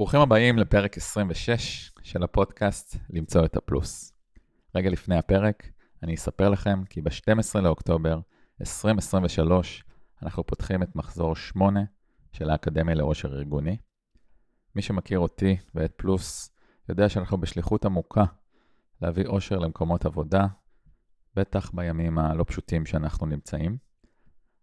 ברוכים הבאים לפרק 26 של הפודקאסט למצוא את הפלוס. רגע לפני הפרק, אני אספר לכם כי ב-12 לאוקטובר 2023 אנחנו פותחים את מחזור 8 של האקדמיה לאושר ארגוני. מי שמכיר אותי ואת פלוס יודע שאנחנו בשליחות עמוקה להביא אושר למקומות עבודה, בטח בימים הלא פשוטים שאנחנו נמצאים.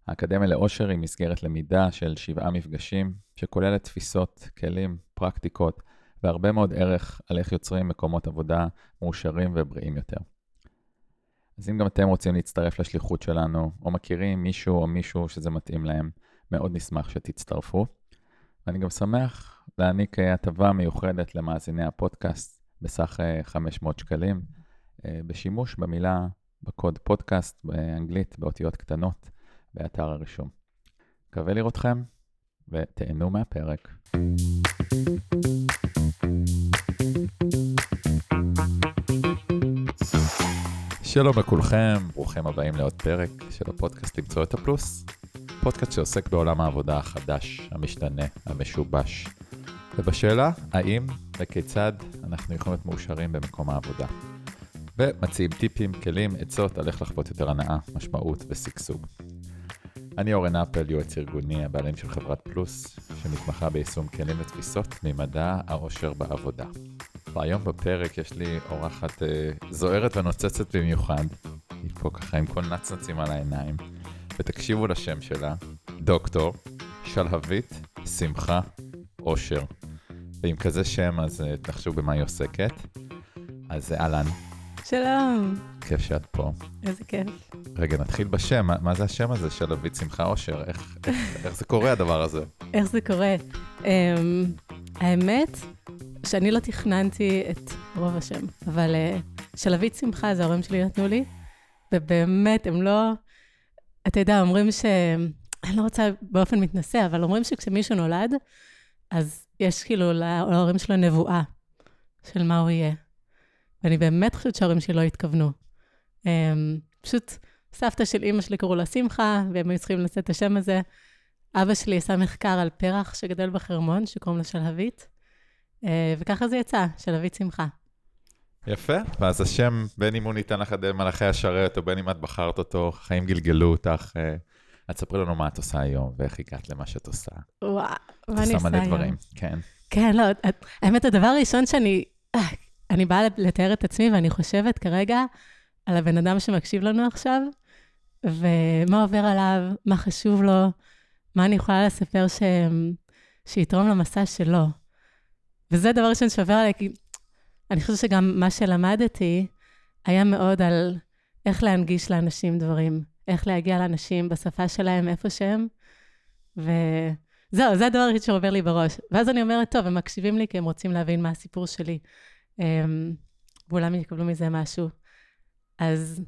האקדמיה לאושר היא מסגרת למידה של שבעה מפגשים, שכוללת תפיסות, כלים, פרקטיקות והרבה מאוד ערך על איך יוצרים מקומות עבודה מאושרים ובריאים יותר. אז אם גם אתם רוצים להצטרף לשליחות שלנו, או מכירים מישהו או מישהו שזה מתאים להם, מאוד נשמח שתצטרפו. ואני גם שמח להעניק הטבה מיוחדת למאזיני הפודקאסט בסך 500 שקלים, בשימוש במילה, בקוד פודקאסט באנגלית, באותיות קטנות. באתר הרישום. מקווה לראותכם, ותהנו מהפרק. שלום לכולכם, ברוכים הבאים לעוד פרק של הפודקאסט למצוא את הפלוס. פודקאסט שעוסק בעולם העבודה החדש, המשתנה, המשובש. ובשאלה האם וכיצד אנחנו יכולים להיות מאושרים במקום העבודה. ומציעים טיפים, כלים, עצות על איך לחוות יותר הנאה, משמעות ושגשוג. אני אורן אפל, יועץ ארגוני, הבעלים של חברת פלוס, שמתמחה ביישום כלים ותפיסות ממדע העושר בעבודה. והיום בפרק יש לי אורחת אה, זוהרת ונוצצת במיוחד. היא פה ככה עם כל נצנצים על העיניים. ותקשיבו לשם שלה, דוקטור שלהבית שמחה אושר. ועם כזה שם אז אה, תחשבו במה היא עוסקת. אז אהלן. שלום. כיף שאת פה. איזה כיף. רגע, נתחיל בשם. מה, מה זה השם הזה של אבית שמחה אושר? איך, איך, איך זה קורה, הדבר הזה? איך זה קורה? Um, האמת, שאני לא תכננתי את רוב השם, אבל uh, שלבית שמחה זה ההורים שלי נתנו לי, ובאמת, הם לא... אתה יודע, אומרים ש... אני לא רוצה באופן מתנשא, אבל אומרים שכשמישהו נולד, אז יש כאילו להורים שלו נבואה של מה הוא יהיה. ואני באמת חושבת שההורים שלי לא התכוונו. Um, פשוט סבתא של אימא שלי קראו לה שמחה, והם היו צריכים לשאת את השם הזה. אבא שלי עשה מחקר על פרח שגדל בחרמון, שקוראים לו שלהבית, אה, וככה זה יצא, שלהבית שמחה. יפה, ואז השם, בין אם הוא ניתן לך על מלאכי השרת, או בין אם את בחרת אותו, חיים גלגלו אותך. אה, את תספרי לנו מה את עושה היום, ואיך הגעת למה שאת עושה. וואו, מה אני עושה היום? דברים, כן. כן, לא, האמת, הדבר הראשון שאני, אה, אני באה לתאר את עצמי, ואני חושבת כרגע על הבן אדם שמקשיב לנו עכשיו, ומה עובר עליו, מה חשוב לו, מה אני יכולה לספר ש... שיתרום למסע שלו. וזה דבר ראשון שעובר עליי, כי אני חושבת שגם מה שלמדתי היה מאוד על איך להנגיש לאנשים דברים, איך להגיע לאנשים בשפה שלהם, איפה שהם, וזהו, זה הדבר היחיד שעובר לי בראש. ואז אני אומרת, טוב, הם מקשיבים לי כי הם רוצים להבין מה הסיפור שלי, אמ, ואולי הם יקבלו מזה משהו. אז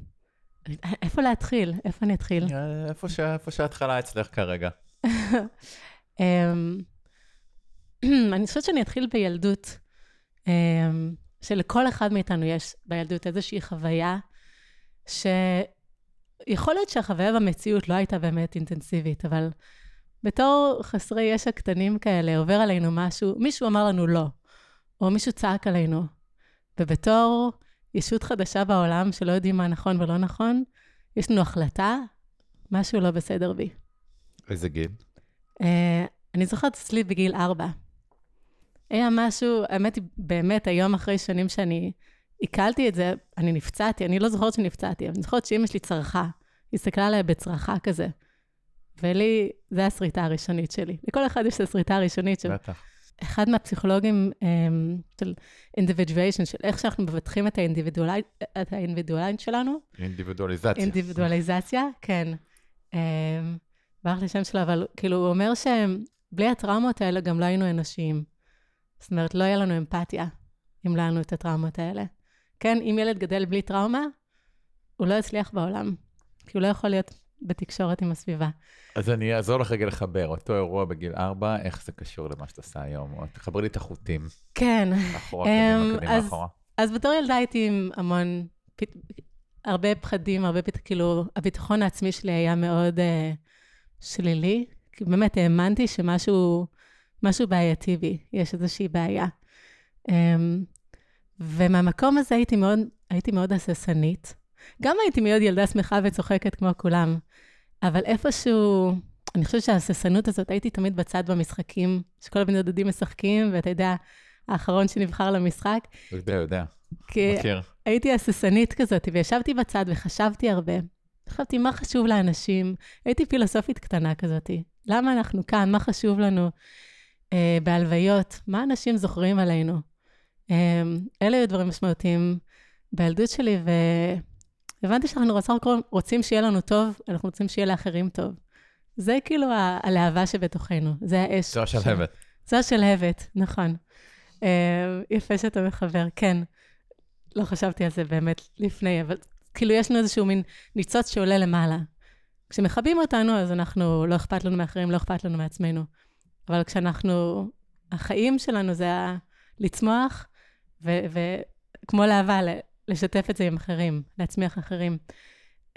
איפה להתחיל? איפה אני אתחיל? אה, איפה, ש... איפה שההתחלה אצלך כרגע. אמ, אני חושבת שאני אתחיל בילדות, אמ, שלכל אחד מאיתנו יש בילדות איזושהי חוויה, שיכול להיות שהחוויה במציאות לא הייתה באמת אינטנסיבית, אבל בתור חסרי ישע קטנים כאלה, עובר עלינו משהו, מישהו אמר לנו לא, או מישהו צעק עלינו, ובתור ישות חדשה בעולם שלא יודעים מה נכון ולא נכון, יש לנו החלטה, משהו לא בסדר בי. איזה גיל? Uh, אני זוכרת אצלי בגיל ארבע. היה משהו, האמת היא, באמת, היום אחרי שנים שאני עיכלתי את זה, אני נפצעתי, אני לא זוכרת שנפצעתי, אבל אני זוכרת שאימא שלי צרחה, היא הסתכלה עליה בצרחה כזה. ולי, זו השריטה הראשונית שלי. לכל אחד יש את השריטה הראשונית. בטח. אחד מהפסיכולוגים um, של אינדיבידואיישן, של איך שאנחנו מבטחים את, האינדיבידואלי, את האינדיבידואלית שלנו. אינדיבידואליזציה. אינדיבידואליזציה, כן. Um, ברח לי שם שלו, אבל כאילו, הוא אומר שבלי הטראומות האלה גם לא היינו אנושיים. זאת אומרת, לא היה לנו אמפתיה אם לא היה לנו את הטראומות האלה. כן, אם ילד גדל בלי טראומה, הוא לא יצליח בעולם, כי הוא לא יכול להיות בתקשורת עם הסביבה. אז אני אעזור לך רגע לחבר, אותו אירוע בגיל ארבע, איך זה קשור למה שאת עושה היום? או תחברי לי את החוטים. כן. אחורה, קדימה, קדימה, אז, אחורה. אז בתור ילדה הייתי עם המון. הרבה פחדים, הרבה. כאילו, הביטחון העצמי שלי היה מאוד uh, שלילי. כי באמת האמנתי שמשהו משהו בעייתי בי, יש איזושהי בעיה. אמ, ומהמקום הזה הייתי מאוד, הייתי מאוד הססנית. גם הייתי מאוד ילדה שמחה וצוחקת כמו כולם, אבל איפשהו, אני חושבת שההססנות הזאת, הייתי תמיד בצד במשחקים, שכל הבני דודים משחקים, ואתה יודע, האחרון שנבחר למשחק. יודע, יודע. כי מכיר. הייתי הססנית כזאת, וישבתי בצד וחשבתי הרבה. חשבתי, מה חשוב לאנשים? הייתי פילוסופית קטנה כזאת. למה אנחנו כאן? מה חשוב לנו אה, בהלוויות? מה אנשים זוכרים עלינו? אה, אלה היו דברים משמעותיים בילדות שלי, והבנתי שאנחנו בסך הכל רוצים שיהיה לנו טוב, אנחנו רוצים שיהיה לאחרים טוב. זה כאילו הלהבה שבתוכנו, זה האש. זו השלהבת. זו השלהבת, נכון. אה, יפה שאתה מחבר, כן. לא חשבתי על זה באמת לפני, אבל כאילו יש לנו איזשהו מין ניצוץ שעולה למעלה. כשמכבים אותנו, אז אנחנו, לא אכפת לנו מאחרים, לא אכפת לנו מעצמנו. אבל כשאנחנו, החיים שלנו זה לצמוח, וכמו להבה, לשתף את זה עם אחרים, להצמיח אחרים.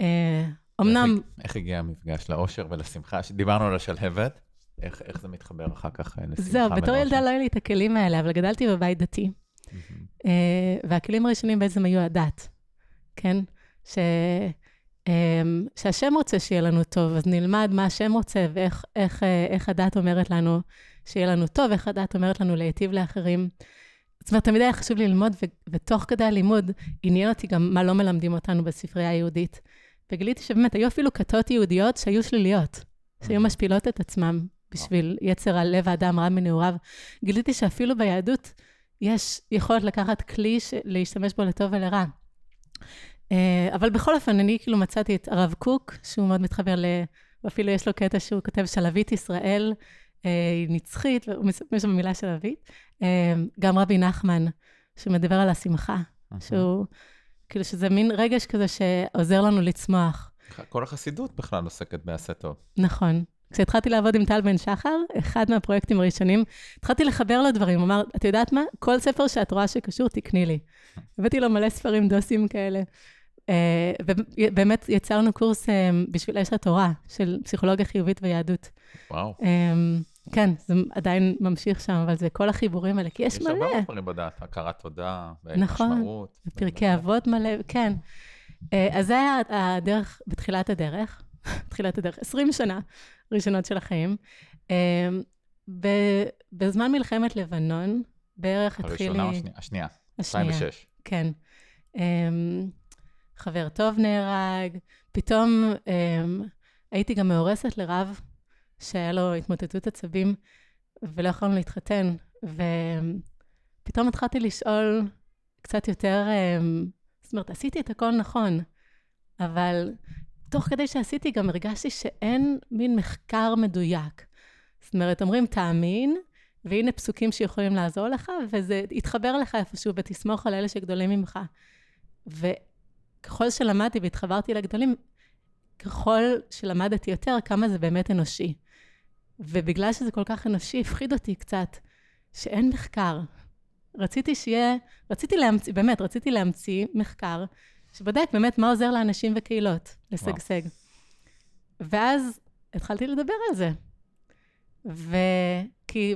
אה, אמנם, איך, איך הגיע המפגש לאושר ולשמחה? דיברנו על השלהבת, איך, איך זה מתחבר אחר כך אה, לשמחה זהו, בתור ולאושר? ילדה לא היו לי את הכלים האלה, אבל גדלתי בבית דתי. אה, והכלים הראשונים בעצם היו הדת, כן? ש... אמ, שהשם רוצה שיהיה לנו טוב, אז נלמד מה השם רוצה ואיך איך, איך הדת אומרת לנו שיהיה לנו טוב, איך הדת אומרת לנו להיטיב לאחרים. זאת אומרת, תמיד היה חשוב לי ללמוד, ו- ותוך כדי הלימוד עניין אותי גם מה לא מלמדים אותנו בספרייה היהודית. וגיליתי שבאמת היו אפילו כתות יהודיות שהיו שליליות, שהיו משפילות את עצמם בשביל יצר הלב האדם רע מנעוריו. גיליתי שאפילו ביהדות יש יכולת לקחת כלי, ש... להשתמש בו לטוב ולרע. אה, אבל בכל אופן, אני כאילו מצאתי את הרב קוק, שהוא מאוד מתחבר ל... ואפילו יש לו קטע שהוא כותב שלווית ישראל, אה, היא נצחית, והוא משתמש במילה שלווית. אה, גם רבי נחמן, שמדבר על השמחה, שהוא, כאילו שזה מין רגש כזה שעוזר לנו לצמוח. כל החסידות בכלל עוסקת בעשה טוב. נכון. כשהתחלתי לעבוד עם טל בן שחר, אחד מהפרויקטים הראשונים, התחלתי לחבר לו דברים, הוא אמר, את יודעת מה? כל ספר שאת רואה שקשור, תקני לי. הבאתי לו מלא ספרים דוסים כאלה. אה, ובאמת יצרנו קורס אה, בשביל אש התורה, של פסיכולוגיה חיובית ויהדות. וואו. אה, כן, זה עדיין ממשיך שם, אבל זה כל החיבורים האלה, כי יש יש הרבה מלא. מאוד דברים בדעת, הכרת תודה, נכון. ומשמעות. פרקי אבות מלא, כן. אה, אז זה היה הדרך, בתחילת הדרך, תחילת הדרך, 20 שנה ראשונות של החיים. אה, בזמן מלחמת לבנון, בערך התחיל לי... הראשונה או השנייה? השנייה, השנייה. 2006. כן. Um, חבר טוב נהרג, פתאום הייתי גם מאורסת לרב שהיה לו התמוטטות עצבים ולא יכולנו להתחתן, ופתאום התחלתי לשאול קצת יותר, um, זאת אומרת, עשיתי את הכל נכון, אבל תוך כדי שעשיתי גם הרגשתי שאין מין מחקר מדויק. זאת אומרת, אומרים תאמין, והנה פסוקים שיכולים לעזור לך, וזה יתחבר לך איפשהו, ותסמוך על אלה שגדולים ממך. וככל שלמדתי והתחברתי לגדולים, ככל שלמדתי יותר, כמה זה באמת אנושי. ובגלל שזה כל כך אנושי, הפחיד אותי קצת שאין מחקר. רציתי שיהיה, רציתי להמציא, באמת, רציתי להמציא מחקר שבודק באמת מה עוזר לאנשים וקהילות לשגשג. ואז התחלתי לדבר על זה. וכי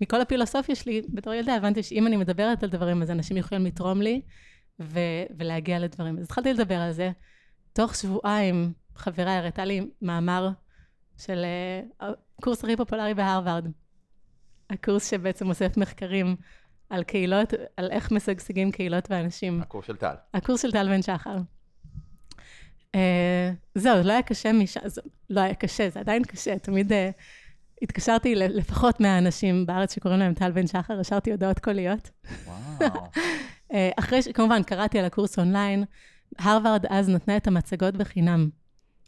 מכל הפילוסופיה שלי, בתור ילדה, הבנתי שאם אני מדברת על דברים, אז אנשים יכולים לתרום לי ו- ולהגיע לדברים. אז התחלתי לדבר על זה. תוך שבועיים, חברה הראתה לי מאמר של uh, הקורס הכי פופולרי בהרווארד. הקורס שבעצם אוסף מחקרים על קהילות, על איך משגשגים קהילות ואנשים. הקורס של טל. הקורס של טל בן שחר. Uh, זהו, לא היה קשה משם, לא היה קשה, זה עדיין קשה, תמיד uh, התקשרתי לפחות 100 אנשים בארץ שקוראים להם טל בן שחר, השארתי הודעות קוליות. וואו. אה, אחרי שכמובן קראתי על הקורס אונליין, הרווארד אז נתנה את המצגות בחינם.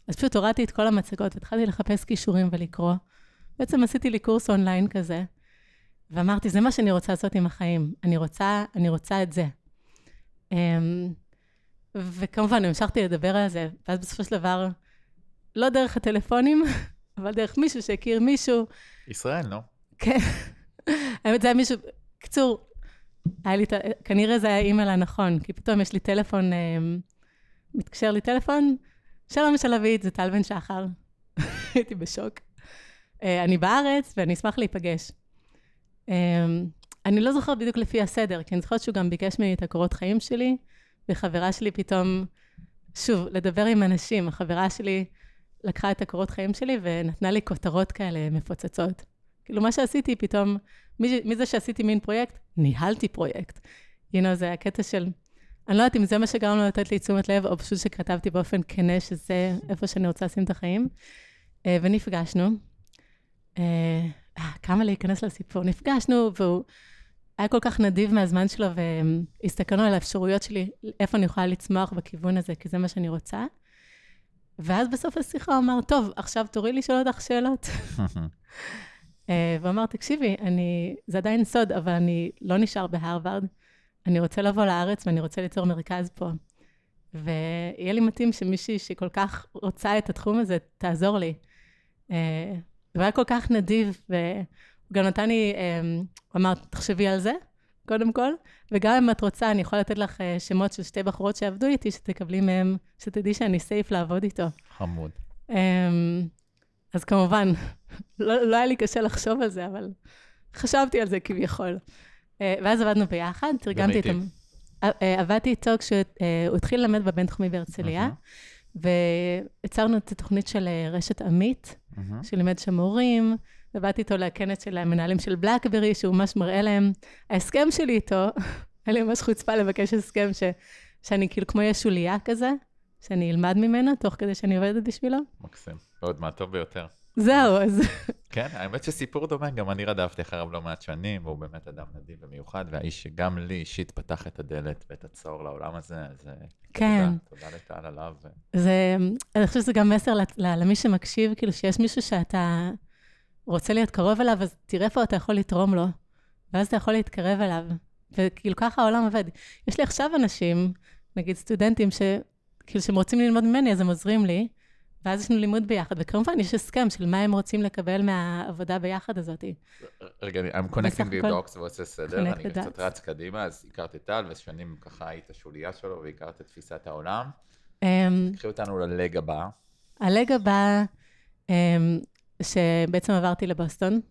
אז פשוט הורדתי את כל המצגות והתחלתי לחפש כישורים ולקרוא. בעצם עשיתי לי קורס אונליין כזה, ואמרתי, זה מה שאני רוצה לעשות עם החיים. אני רוצה, אני רוצה את זה. אמ, וכמובן, המשכתי לדבר על זה, ואז בסופו של דבר, לא דרך הטלפונים, אבל דרך מישהו שהכיר מישהו, ישראל, לא? כן. האמת, זה היה מישהו... קיצור, היה לי, כנראה זה היה האימייל הנכון, כי פתאום יש לי טלפון, אה, מתקשר לי טלפון, שלום שלווית, זה טל בן שחר. הייתי בשוק. אה, אני בארץ ואני אשמח להיפגש. אמ, אני לא זוכרת בדיוק לפי הסדר, כי אני זוכרת שהוא גם ביקש ממני את הקורות חיים שלי, וחברה שלי פתאום, שוב, לדבר עם אנשים, החברה שלי לקחה את הקורות חיים שלי ונתנה לי כותרות כאלה מפוצצות. כאילו, מה שעשיתי פתאום, מזה שעשיתי מין פרויקט, ניהלתי פרויקט. you know, זה הקטע של, אני לא יודעת אם זה מה שגרם לו לתת לי תשומת לב, או פשוט שכתבתי באופן כנה שזה איפה שאני רוצה לשים את החיים. אה, ונפגשנו. אה, אה, כמה להיכנס לסיפור. נפגשנו, והוא היה כל כך נדיב מהזמן שלו, והסתכלנו על האפשרויות שלי, איפה אני יכולה לצמוח בכיוון הזה, כי זה מה שאני רוצה. ואז בסוף השיחה הוא אמר, טוב, עכשיו תורי לשאול אותך שאלות. והוא אמר, תקשיבי, אני, זה עדיין סוד, אבל אני לא נשאר בהרווארד. אני רוצה לבוא לארץ ואני רוצה ליצור מרכז פה. ויהיה לי מתאים שמישהי שכל כך רוצה את התחום הזה, תעזור לי. אה, הוא היה כל כך נדיב, והוא גם נתן לי, אה, הוא אמר, תחשבי על זה, קודם כל, וגם אם את רוצה, אני יכולה לתת לך אה, שמות של שתי בחורות שעבדו איתי, שתקבלי מהם, שתדעי שאני סייף לעבוד איתו. חמוד. אז כמובן, לא, לא היה לי קשה לחשוב על זה, אבל חשבתי על זה כביכול. ואז עבדנו ביחד, תרגמתי את... עבדתי איתו כשהוא התחיל ללמד בבינתחומי בהרצליה, ויצרנו את התוכנית של רשת עמית, mm-hmm. שלימד שם מורים, ובאתי איתו לכנס של המנהלים של בלקברי, שהוא ממש מראה להם, ההסכם שלי איתו, היה לי ממש חוצפה לבקש הסכם ש, שאני כאילו כמו ישוליה כזה, שאני אלמד ממנו תוך כדי שאני עובדת בשבילו. מקסים, מאוד מהטוב ביותר. זהו, אז... כן, האמת שסיפור דומה, גם אני רדפתי אחריו לא מעט שנים, והוא באמת אדם נדיב ומיוחד, והאיש שגם לי אישית פתח את הדלת ואת הצוהר לעולם הזה, אז אה, כן. תודה, תודה לטל עליו. זה, אני חושבת שזה גם מסר למי שמקשיב, כאילו שיש מישהו שאתה רוצה להיות קרוב אליו, אז תראה איפה אתה יכול לתרום לו, ואז אתה יכול להתקרב אליו. וכאילו ככה העולם עובד. יש לי עכשיו אנשים, נגיד סטודנטים, שכאילו שהם רוצים ללמוד ממני, אז הם עוזרים לי. ואז יש לנו לימוד ביחד, וכמובן יש הסכם של מה הם רוצים לקבל מהעבודה ביחד הזאת. רגע, I'm connecting the docs ועושה סדר, אני קצת רץ קדימה, אז הכרת את טל, ושנים ככה היית שוליה שלו, והכרת את תפיסת העולם. אמ, קחי אותנו ללג הבא. הלג הבא, אמ, שבעצם עברתי לבוסטון.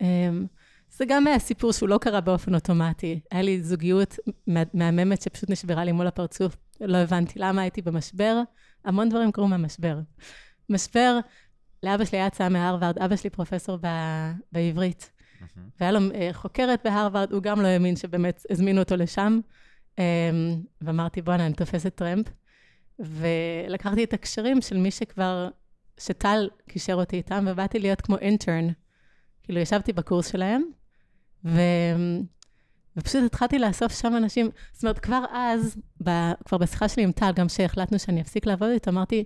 אמ, זה גם היה סיפור שהוא לא קרה באופן אוטומטי. היה לי זוגיות מהממת שפשוט נשברה לי מול הפרצוף, לא הבנתי למה הייתי במשבר. המון דברים קרו מהמשבר. משבר, לאבא שלי היה הצעה מהרווארד, אבא שלי פרופסור ב... בעברית. והיה לו uh, חוקרת בהרווארד, הוא גם לא האמין שבאמת הזמינו אותו לשם. Um, ואמרתי, בואנה, אני תופסת טרמפ. ולקחתי את הקשרים של מי שכבר, שטל קישר אותי איתם, ובאתי להיות כמו אינטרן. כאילו, ישבתי בקורס שלהם, ו... ופשוט התחלתי לאסוף שם אנשים, זאת אומרת, כבר אז, ב, כבר בשיחה שלי עם טל, גם כשהחלטנו שאני אפסיק לעבוד איתו, אמרתי,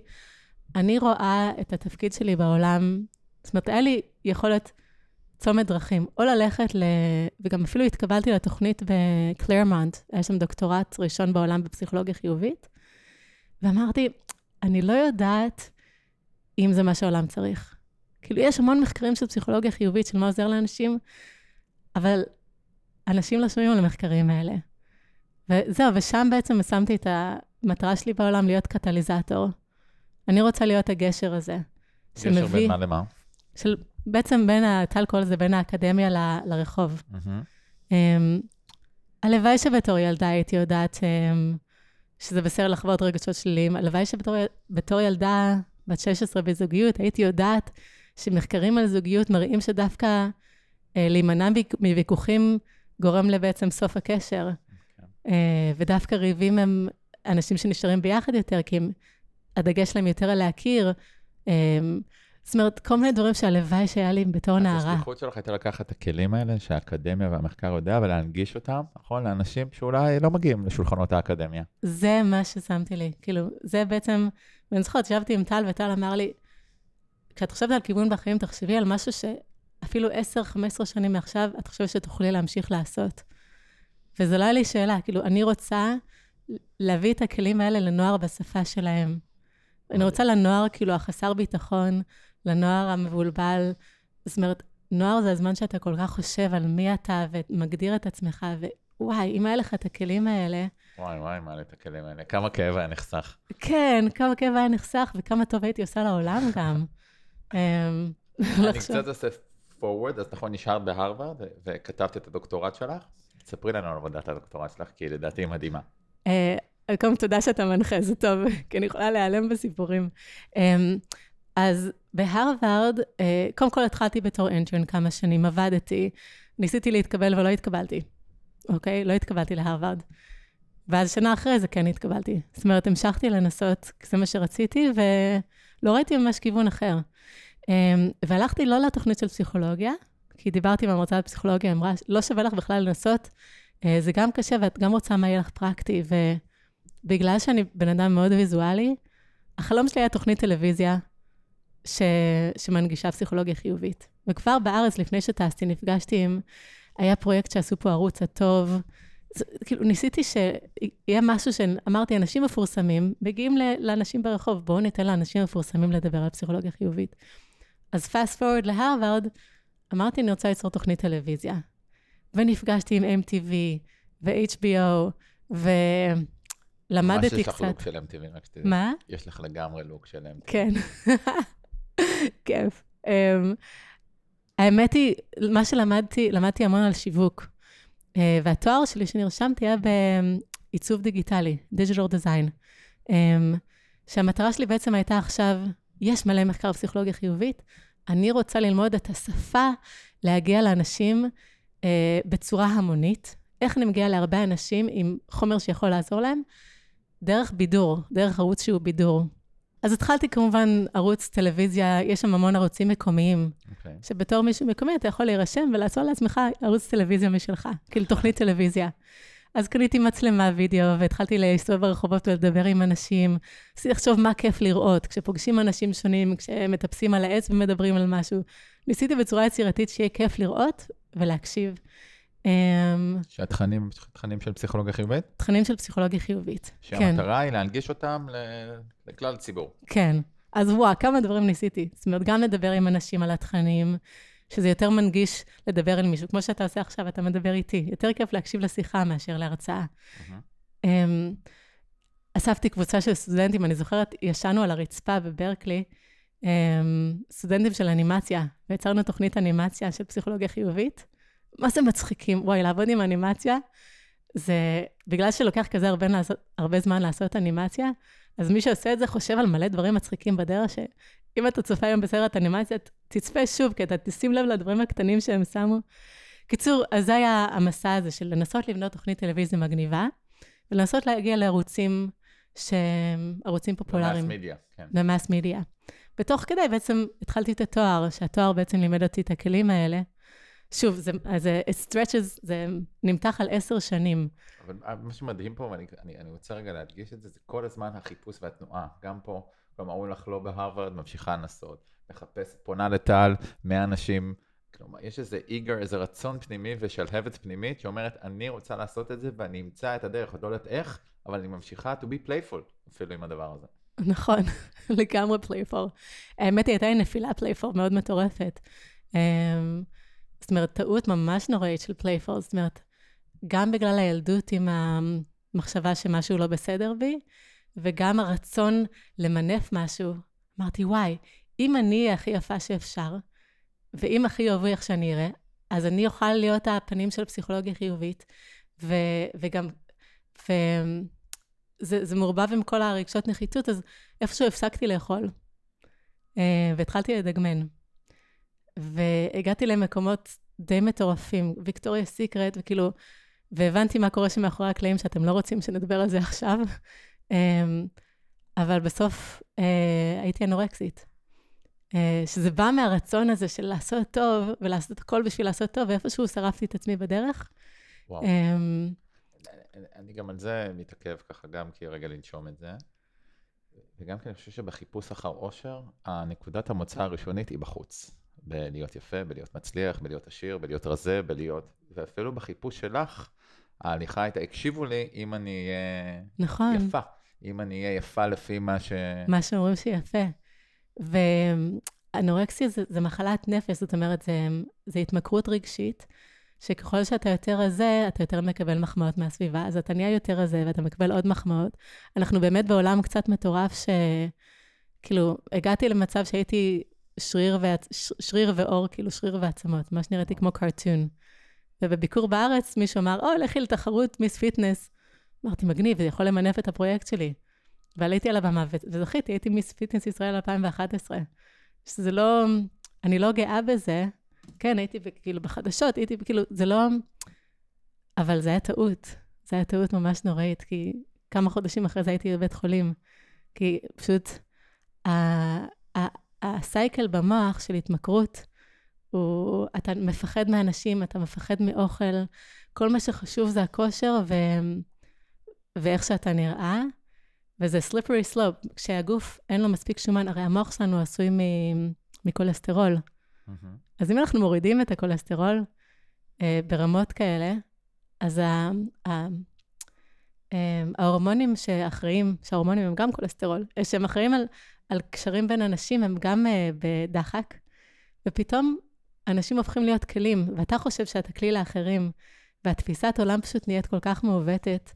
אני רואה את התפקיד שלי בעולם, זאת אומרת, היה לי יכולת צומת דרכים, או ללכת ל... וגם אפילו התקבלתי לתוכנית בקלרמונט, היה שם דוקטורט ראשון בעולם בפסיכולוגיה חיובית, ואמרתי, אני לא יודעת אם זה מה שהעולם צריך. כאילו, יש המון מחקרים של פסיכולוגיה חיובית, של מה עוזר לאנשים, אבל אנשים לא שומעים על המחקרים האלה. וזהו, ושם בעצם שמתי את המטרה שלי בעולם להיות קטליזטור. אני רוצה להיות הגשר הזה. גשר שמביא, בין מה למה? של, בעצם בין, טל קורא לזה בין האקדמיה ל, לרחוב. Mm-hmm. Um, הלוואי שבתור ילדה הייתי יודעת um, שזה בסדר לחוות רגשות שליליים. הלוואי שבתור ילדה בת 16 בזוגיות, הייתי יודעת שמחקרים על זוגיות מראים שדווקא uh, להימנע מוויכוחים גורם לבעצם סוף הקשר. Okay. כן. אה, ודווקא ריבים הם אנשים שנשארים ביחד יותר, כי הם, הדגש שלהם יותר על להכיר. אה, זאת אומרת, כל מיני דברים שהלוואי שהיה לי בתור נערה. אז השליחות שלך הייתה לקחת את הכלים האלה שהאקדמיה והמחקר יודע, ולהנגיש אותם, נכון? לאנשים שאולי לא מגיעים לשולחנות האקדמיה. זה מה ששמתי לי. כאילו, זה בעצם, ואני זוכרת, ישבתי עם טל, וטל אמר לי, כשאת חושבת על כיוון בחיים, תחשבי על משהו ש... אפילו 10-15 שנים מעכשיו, את חושבת שתוכלי להמשיך לעשות. וזו לא היה לי שאלה, כאילו, אני רוצה להביא את הכלים האלה לנוער בשפה שלהם. אני רוצה לנוער, כאילו, החסר ביטחון, לנוער המבולבל. זאת אומרת, נוער זה הזמן שאתה כל כך חושב על מי אתה ומגדיר את עצמך, ווואי, אם היה לך את הכלים האלה... וואי, וואי, מה לי את הכלים האלה? כמה כאב היה נחסך. כן, כמה כאב היה נחסך, וכמה טוב הייתי עושה לעולם גם. אמ, אני קצת עושה forward, אז נכון, נשארת בהרווארד וכתבת את הדוקטורט שלך. ספרי לנו על עבודת הדוקטורט שלך, כי לדעתי היא מדהימה. אה, קודם תודה שאתה מנחה, זה טוב, כי אני יכולה להיעלם בסיפורים. אמ, אז בהרווארד, אה, קודם כל התחלתי בתור אנטרן כמה שנים, עבדתי, ניסיתי להתקבל ולא התקבלתי, אוקיי? לא התקבלתי להרווארד. ואז שנה אחרי זה כן התקבלתי. זאת אומרת, המשכתי לנסות, כי זה מה שרציתי, ולא ראיתי ממש כיוון אחר. אמ, והלכתי לא לתוכנית של פסיכולוגיה, כי דיברתי עם המרצה בפסיכולוגיה, אמרה, לא שווה לך בכלל לנסות, אה, זה גם קשה, ואת גם רוצה מה יהיה לך פרקטי. ובגלל שאני בן אדם מאוד ויזואלי, החלום שלי היה תוכנית טלוויזיה ש... שמנגישה פסיכולוגיה חיובית. וכבר בארץ, לפני שטסתי, נפגשתי עם, היה פרויקט שעשו פה ערוץ הטוב, זה, כאילו, ניסיתי שיהיה משהו שאמרתי, אנשים מפורסמים מגיעים לאנשים ברחוב, בואו ניתן לאנשים מפורסמים לדבר על פסיכולוגיה חיובית. אז פאסט פורward להרווארד, אמרתי, אני רוצה ליצור תוכנית טלוויזיה. ונפגשתי עם MTV ו-HBO, ולמדתי קצת... ממש יש לך לוק של MTV, רק שתדעי. מה? יש לך לגמרי לוק של MTV. כן. כיף. Um, האמת היא, מה שלמדתי, למדתי המון על שיווק. Uh, והתואר שלי שנרשמתי היה בעיצוב דיגיטלי, Digital Design. Um, שהמטרה שלי בעצם הייתה עכשיו, יש מלא מחקר פסיכולוגיה חיובית, אני רוצה ללמוד את השפה, להגיע לאנשים uh, בצורה המונית. איך אני מגיעה להרבה אנשים עם חומר שיכול לעזור להם? דרך בידור, דרך ערוץ שהוא בידור. אז התחלתי כמובן ערוץ טלוויזיה, יש שם המון ערוצים מקומיים, okay. אוקיי. שבתור מישהו מקומי אתה יכול להירשם ולעשות לעצמך ערוץ טלוויזיה משלך, כאילו תוכנית טלוויזיה. אז קניתי מצלמה וידאו והתחלתי להסתובב ברחובות ולדבר עם אנשים. ניסיתי לחשוב מה כיף לראות, כשפוגשים אנשים שונים, כשמטפסים על העץ ומדברים על משהו. ניסיתי בצורה יצירתית שיהיה כיף לראות ולהקשיב. אמ, שהתכנים, תכנים של פסיכולוגיה חיובית? תכנים של פסיכולוגיה חיובית, כן. שהמטרה היא להנגיש אותם לכלל הציבור. כן. אז וואו, כמה דברים ניסיתי. זאת אומרת, גם לדבר עם אנשים על התכנים, שזה יותר מנגיש לדבר עם מישהו. כמו שאתה עושה עכשיו, אתה מדבר איתי. יותר כיף להקשיב לשיחה מאשר להרצאה. Mm-hmm. אספתי קבוצה של סטודנטים, אני זוכרת, ישנו על הרצפה בברקלי, אמ, סטודנטים של אנימציה, ויצרנו תוכנית אנימציה של פסיכולוגיה חיובית. מה זה מצחיקים? וואי, לעבוד עם אנימציה, זה בגלל שלוקח כזה הרבה, לעשות, הרבה זמן לעשות אנימציה, אז מי שעושה את זה חושב על מלא דברים מצחיקים בדרך, שאם אתה צופה היום בסרט אנימציה, תצפה שוב, כי אתה תשים לב לדברים הקטנים שהם שמו. קיצור, אז זה היה המסע הזה של לנסות לבנות תוכנית טלוויזיה מגניבה, ולנסות להגיע לערוצים שהם ערוצים פופולריים. במאס מדיה, כן. במאס מדיה. ותוך כדי בעצם התחלתי את התואר, שהתואר בעצם לימד אותי את הכלים האלה. שוב, זה, זה it stretches, זה נמתח על עשר שנים. אבל מה שמדהים פה, ואני אני, אני רוצה רגע להדגיש את זה, זה כל הזמן החיפוש והתנועה. גם פה, כלומר, אומרים לך לא בהרווארד, ממשיכה לנסות, מחפש, פונה לטל, 100 אנשים. כלומר, יש איזה איגר, איזה רצון פנימי ושלהבת פנימית שאומרת, אני רוצה לעשות את זה ואני אמצא את הדרך, עוד לא יודעת איך, אבל אני ממשיכה to be playful אפילו עם הדבר הזה. נכון, לגמרי playful. האמת היא, הייתה לי נפילה playful מאוד מטורפת. אמ, זאת אומרת, טעות ממש נוראית של playful, זאת אומרת, גם בגלל הילדות עם המחשבה שמשהו לא בסדר בי, וגם הרצון למנף משהו, אמרתי, וואי, אם אני אהיה הכי יפה שאפשר, ואם הכי יאהבו איך שאני אראה, אז אני אוכל להיות הפנים של פסיכולוגיה חיובית, ו, וגם, וזה מעורבב עם כל הרגשות נחיתות, אז איפשהו הפסקתי לאכול, אה, והתחלתי לדגמן. והגעתי למקומות די מטורפים, ויקטוריה סיקרט, וכאילו, והבנתי מה קורה שם מאחורי הקלעים, שאתם לא רוצים שנדבר על זה עכשיו. אמ, אבל בסוף אה, הייתי אנורקסית. אה, שזה בא מהרצון הזה של לעשות טוב, ולעשות הכל בשביל לעשות טוב, ואיפשהו שרפתי את עצמי בדרך. וואו. אמ, אני גם על זה מתעכב ככה, גם כי רגע לנשום את זה. וגם כי אני חושב שבחיפוש אחר אושר, הנקודת המוצא הראשונית היא בחוץ. בלהיות יפה, בלהיות מצליח, בלהיות עשיר, בלהיות רזה, בלהיות... ואפילו בחיפוש שלך, ההליכה הייתה, הקשיבו לי אם אני אהיה נכון. יפה. אם אני אהיה יפה לפי מה ש... מה שאומרים שיפה. ואנורקסיה זה, זה מחלת נפש, זאת אומרת, זה, זה התמכרות רגשית, שככל שאתה יותר רזה, אתה יותר מקבל מחמאות מהסביבה, אז אתה נהיה יותר רזה ואתה מקבל עוד מחמאות. אנחנו באמת בעולם קצת מטורף, שכאילו, הגעתי למצב שהייתי שריר, ועצ... שריר ועור, כאילו שריר ועצמות, מה שנראיתי כמו קרטון. ובביקור בארץ מישהו אמר, או, לכי לתחרות Miss Fitness. אמרתי, מגניב, זה יכול למנף את הפרויקט שלי. ועליתי על הבמה וזכיתי, הייתי Miss Fitness ישראל 2011. שזה לא, אני לא גאה בזה. כן, הייתי כאילו בחדשות, הייתי כאילו, זה לא... אבל זה היה טעות. זה היה טעות ממש נוראית, כי כמה חודשים אחרי זה הייתי בבית חולים. כי פשוט הסייקל במוח של התמכרות, הוא, אתה מפחד מאנשים, אתה מפחד מאוכל, כל מה שחשוב זה הכושר ו, ואיך שאתה נראה, וזה slippery slope. כשהגוף אין לו מספיק שומן, הרי המוח שלנו עשוי מקולסטרול. Mm-hmm. אז אם אנחנו מורידים את הקולסטרול אה, ברמות כאלה, אז ה, ה, אה, ההורמונים שאחראים, שההורמונים הם גם קולסטרול, אה, שהם אחראים על, על קשרים בין אנשים, הם גם אה, בדחק, ופתאום אנשים הופכים להיות כלים, ואתה חושב שאתה כלי לאחרים, והתפיסת עולם פשוט נהיית כל כך מעוותת.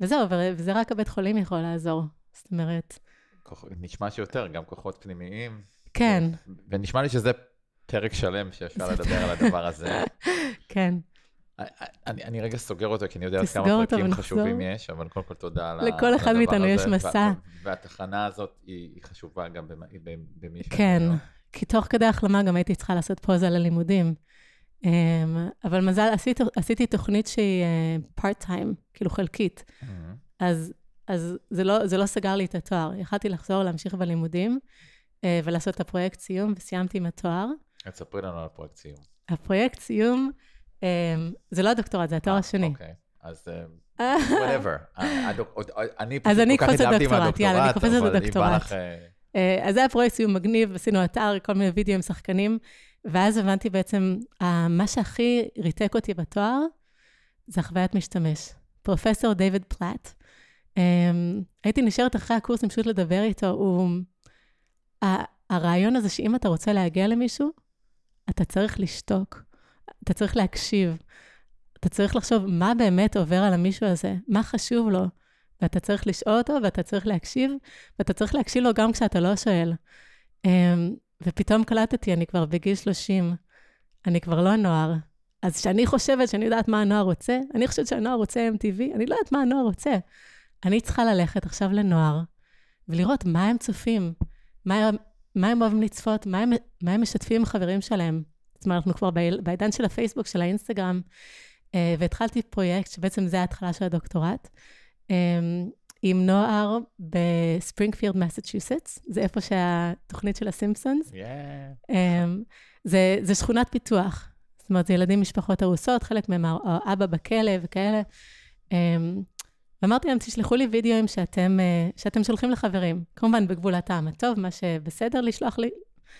וזהו, וזה רק הבית חולים יכול לעזור. זאת אומרת... נשמע שיותר, גם כוחות פנימיים. כן. ונשמע לי שזה פרק שלם שאפשר לדבר על הדבר הזה. כן. אני, אני רגע סוגר אותו, כי אני יודע כמה פרקים חשובים יש, אבל קודם כל תודה על הדבר הזה. לכל אחד מאיתנו יש מסע. והתחנה הזאת היא, היא חשובה גם במי ש... כן, כי תוך כדי החלמה גם הייתי צריכה לעשות פוזה ללימודים. אמ, אבל מזל, עשיתי, עשיתי תוכנית שהיא פארט-טיים, אה, כאילו חלקית. Mm-hmm. אז, אז זה, לא, זה לא סגר לי את התואר. יכלתי לחזור, להמשיך בלימודים אה, ולעשות את הפרויקט סיום, וסיימתי עם התואר. תספרי לנו על הפרויקט סיום. הפרויקט סיום, אמ, זה לא הדוקטורט, זה התואר השני. אוקיי, אז whatever. אני פשוט כל כך התלהבתי עם הדוקטורט, יאללה, אני קופצת לדוקטורט. אז זה היה פרויקט סיום מגניב, עשינו אתר, כל מיני וידאו עם שחקנים. ואז הבנתי בעצם, מה שהכי ריתק אותי בתואר, זה חוויית משתמש. פרופסור דיוויד פלאט, אמ, הייתי נשארת אחרי הקורס פשוט לדבר איתו, הוא... הרעיון הזה שאם אתה רוצה להגיע למישהו, אתה צריך לשתוק, אתה צריך להקשיב, אתה צריך לחשוב מה באמת עובר על המישהו הזה, מה חשוב לו, ואתה צריך לשאול אותו, ואתה צריך להקשיב, ואתה צריך להקשיב לו גם כשאתה לא שואל. אמ, ופתאום קלטתי, אני כבר בגיל 30, אני כבר לא נוער. אז כשאני חושבת שאני יודעת מה הנוער רוצה, אני חושבת שהנוער רוצה MTV, אני לא יודעת מה הנוער רוצה. אני צריכה ללכת עכשיו לנוער ולראות מה הם צופים, מה, מה הם אוהבים לצפות, מה הם, מה הם משתפים עם חברים שלהם. זאת אומרת, אנחנו כבר בעידן של הפייסבוק, של האינסטגרם, אה, והתחלתי פרויקט, שבעצם זה ההתחלה של הדוקטורט, אה, עם נוער בספרינגפילד, מסצ'וסטס, זה איפה שהתוכנית של הסימפסונס. Yeah. Um, זה, זה שכונת פיתוח. זאת אומרת, זה ילדים משפחות הרוסות, חלק מהם אבא בכלא וכאלה. Um, ואמרתי להם, תשלחו לי וידאוים שאתם, uh, שאתם שולחים לחברים. כמובן, בגבול הטעם הטוב, מה שבסדר לשלוח לי.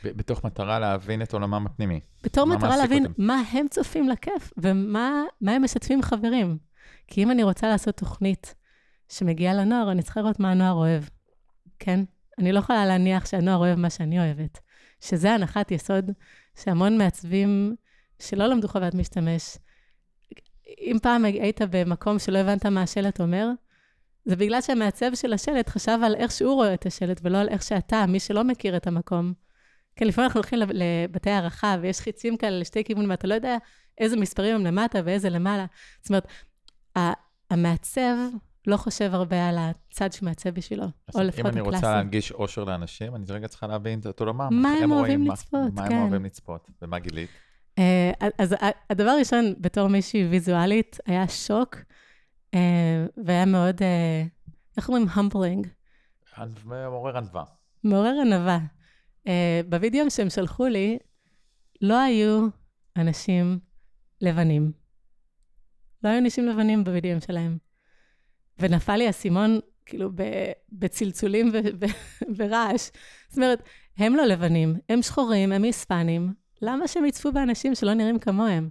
בתוך מטרה להבין את עולמם הפנימי. בתור מטרה להבין אותם. מה הם צופים לכיף, ומה הם משתפים חברים. כי אם אני רוצה לעשות תוכנית שמגיעה לנוער, אני צריכה לראות מה הנוער אוהב, כן? אני לא יכולה להניח שהנוער אוהב מה שאני אוהבת. שזה הנחת יסוד שהמון מעצבים שלא למדו חוויית משתמש, אם פעם היית במקום שלא הבנת מה השלט אומר, זה בגלל שהמעצב של השלט חשב על איך שהוא רואה את השלט, ולא על איך שאתה, מי שלא מכיר את המקום. כן, לפעמים אנחנו הולכים לבתי הערכה, ויש חיצים כאלה לשתי כיוונים, ואתה לא יודע איזה מספרים הם למטה ואיזה למעלה. זאת אומרת, המעצב לא חושב הרבה על הצד שהוא מעצב בשבילו, או לפחות הקלאסי. אם אני רוצה להנגיש אושר לאנשים, אני רגע צריכה להבין את עולמם. מה הם אוהבים לצפות, כן. מה הם אוהבים לצפות, ומה גילית? אה, אז הדבר הראשון, בתור מישהי ויזואלית, היה שוק, אה, והיה מאוד, אה, איך אומרים? המבלינג. מעורר ענווה. מעורר ענווה. בווידאו שהם שלחו לי, לא היו אנשים לבנים. לא היו אנשים לבנים בווידאוים שלהם. ונפל לי האסימון, כאילו, בצלצולים ורעש. זאת אומרת, הם לא לבנים, הם שחורים, הם היספנים. למה שהם יצפו באנשים שלא נראים כמוהם?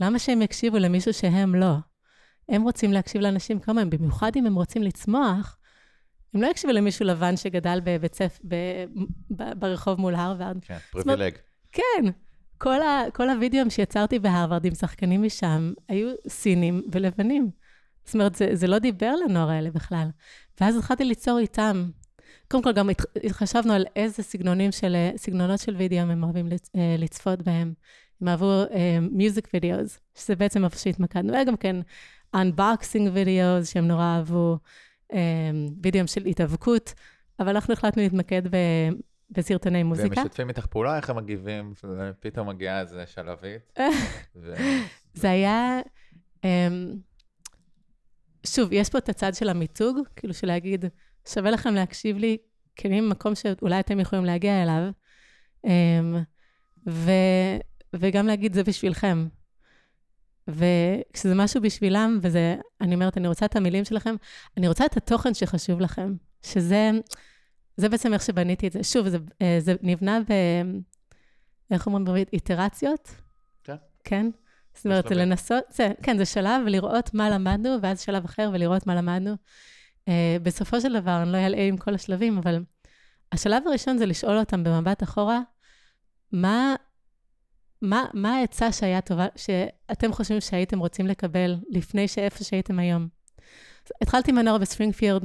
למה שהם יקשיבו למישהו שהם לא? הם רוצים להקשיב לאנשים כמוהם, במיוחד אם הם רוצים לצמוח, הם לא יקשיבו למישהו לבן שגדל בבית ספר, ברחוב מול הרווארד. כן, פריבילג. כן. כל, ה, כל הווידאוים שיצרתי בהרווארד עם שחקנים משם, היו סינים ולבנים. זאת אומרת, זה, זה לא דיבר לנוער האלה בכלל. ואז התחלתי ליצור איתם. קודם כל, גם התח- חשבנו על איזה סגנונים של, סגנונות של וידאו הם אוהבים אה, לצפות בהם. הם אהבו music videos, שזה בעצם איפה שהתמקדנו. וגם כן, unboxing videos, שהם נורא אהבו, אה, וידאוים של התאבקות, אבל אנחנו החלטנו להתמקד ב, בסרטוני והם מוזיקה. משתפים איתך פעולה, איך הם מגיבים, ופתאום מגיעה איזה שלבית. ו- זה היה... אמ, שוב, יש פה את הצד של המיתוג, כאילו של להגיד, שווה לכם להקשיב לי, כי אני במקום שאולי אתם יכולים להגיע אליו, אמ, ו, וגם להגיד, זה בשבילכם. וכשזה משהו בשבילם, וזה, אני אומרת, אני רוצה את המילים שלכם, אני רוצה את התוכן שחשוב לכם, שזה זה בעצם איך שבניתי את זה. שוב, זה, אה, זה נבנה ב... איך אומרים בעברית? איטרציות? כן. כן? זאת אומרת. לנסות, זה, כן, זה שלב, ולראות מה למדנו, ואז שלב אחר, ולראות מה למדנו. Uh, בסופו של דבר, אני לא אלאה עם כל השלבים, אבל השלב הראשון זה לשאול אותם במבט אחורה, מה, מה, מה העצה שהיה טובה, שאתם חושבים שהייתם רוצים לקבל לפני שאיפה שהייתם היום? התחלתי עם הנוער בספרינגפילד,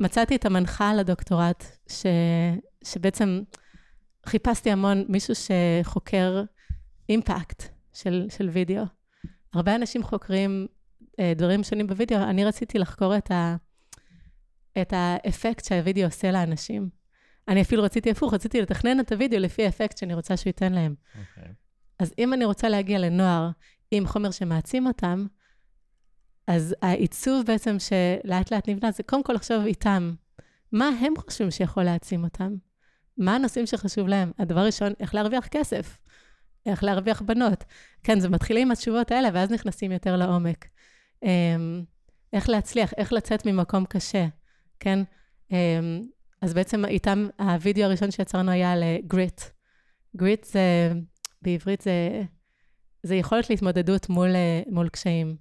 מצאתי את המנחה לדוקטורט, ש, שבעצם חיפשתי המון מישהו שחוקר אימפקט של, של וידאו. הרבה אנשים חוקרים אה, דברים שונים בווידאו, אני רציתי לחקור את, ה, את האפקט שהווידאו עושה לאנשים. אני אפילו רציתי הפוך, רציתי לתכנן את הווידאו לפי האפקט שאני רוצה שהוא ייתן להם. אוקיי. אז אם אני רוצה להגיע לנוער עם חומר שמעצים אותם, אז העיצוב בעצם שלאט לאט נבנה, זה קודם כל לחשוב איתם, מה הם חושבים שיכול להעצים אותם? מה הנושאים שחשוב להם? הדבר ראשון, איך להרוויח כסף, איך להרוויח בנות. כן, זה מתחילים עם התשובות האלה, ואז נכנסים יותר לעומק. אמ, איך להצליח, איך לצאת ממקום קשה, כן? אמ, אז בעצם איתם, הווידאו הראשון שיצרנו היה על grit. grit זה, בעברית זה, זה יכולת להתמודדות מול, אה, מול קשיים.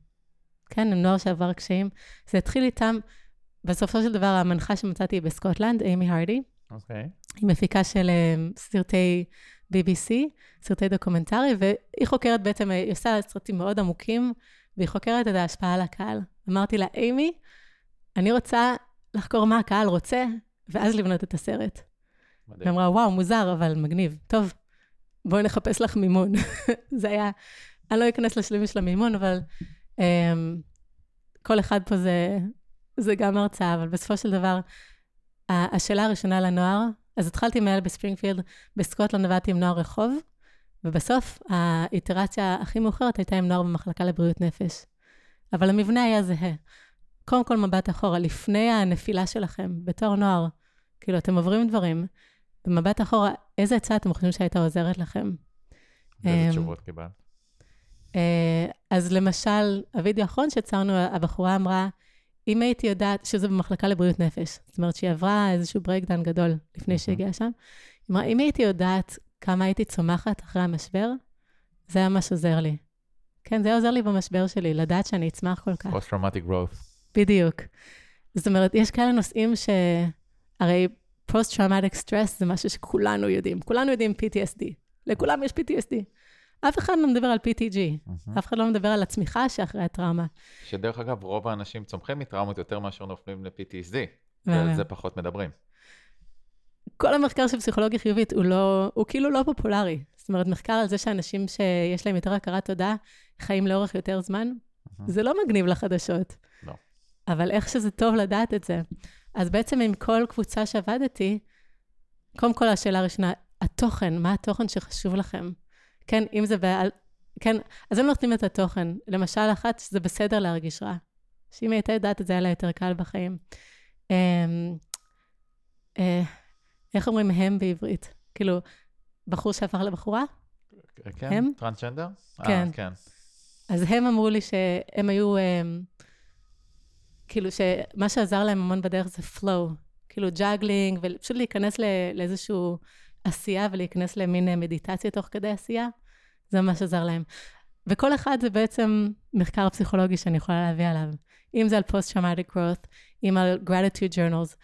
כן, עם נוער שעבר קשיים. זה התחיל איתם, בסופו של דבר, המנחה שמצאתי בסקוטלנד, איימי הרדי. אוקיי. היא מפיקה של אה, סרטי BBC, סרטי דוקומנטרי, והיא חוקרת בעצם, היא עושה סרטים מאוד עמוקים, והיא חוקרת את ההשפעה על הקהל. אמרתי לה, אימי, אני רוצה לחקור מה הקהל רוצה, ואז לבנות את הסרט. מדהים. היא אמרה, וואו, מוזר, אבל מגניב. טוב, בואי נחפש לך מימון. זה היה, אני לא אכנס לשלבים של המימון, אבל um, כל אחד פה זה, זה גם הרצאה, אבל בסופו של דבר, השאלה הראשונה לנוער, אז התחלתי מהל בספרינגפילד, בסקוטלנד עבדתי עם נוער רחוב, ובסוף האיטרציה הכי מאוחרת הייתה עם נוער במחלקה לבריאות נפש. אבל המבנה היה זהה. קודם כל מבט אחורה, לפני הנפילה שלכם, בתור נוער, כאילו, אתם עוברים דברים, במבט אחורה, איזה עצה אתם חושבים שהייתה עוזרת לכם? ואיזה אמ, תשובות קיבלת? אה, אז למשל, הווידאו האחרון שיצרנו, הבחורה אמרה, אם הייתי יודעת, שזה במחלקה לבריאות נפש, זאת אומרת שהיא עברה איזשהו breakdown גדול לפני שהיא הגיעה שם, אמרה, אם הייתי יודעת כמה הייתי צומחת אחרי המשבר, זה היה ממש עוזר לי. כן, זה היה עוזר לי במשבר שלי, לדעת שאני אצמח כל כך. post-traumatic growth. בדיוק. זאת אומרת, יש כאלה נושאים ש... הרי post-traumatic stress זה משהו שכולנו יודעים. כולנו יודעים PTSD. לכולם יש PTSD. אף אחד לא מדבר על PTG. אף אחד לא מדבר על הצמיחה שאחרי הטראומה. שדרך אגב, רוב האנשים צומחים מטראומות יותר מאשר נופלים ל-PTSD. ועל זה פחות מדברים. כל המחקר של פסיכולוגיה חיובית הוא לא, הוא כאילו לא פופולרי. זאת אומרת, מחקר על זה שאנשים שיש להם יותר הכרת תודה, חיים לאורך יותר זמן. זה לא מגניב לחדשות. לא. אבל איך שזה טוב לדעת את זה. אז בעצם עם כל קבוצה שעבדתי, קודם כל השאלה הראשונה, התוכן, מה התוכן שחשוב לכם? כן, אם זה בעל... כן, אז הם נותנים את התוכן. למשל, אחת, שזה בסדר להרגיש רע. שאם היא הייתה יודעת את זה, היה לה יותר קל בחיים. אמ, אה, איך אומרים הם בעברית? כאילו, בחור שהפך לבחורה? כן? הם? טרנסג'נדר? כן. אה, כן. אז הם אמרו לי שהם היו, אמ, כאילו שמה שעזר להם המון בדרך זה flow, כאילו juggling, ופשוט להיכנס לא- לאיזושהי עשייה ולהיכנס למין אה, מדיטציה תוך כדי עשייה, זה ממש עזר להם. וכל אחד זה בעצם מחקר פסיכולוגי שאני יכולה להביא עליו. אם זה על post-traumatic growth, אם על gratitude journals,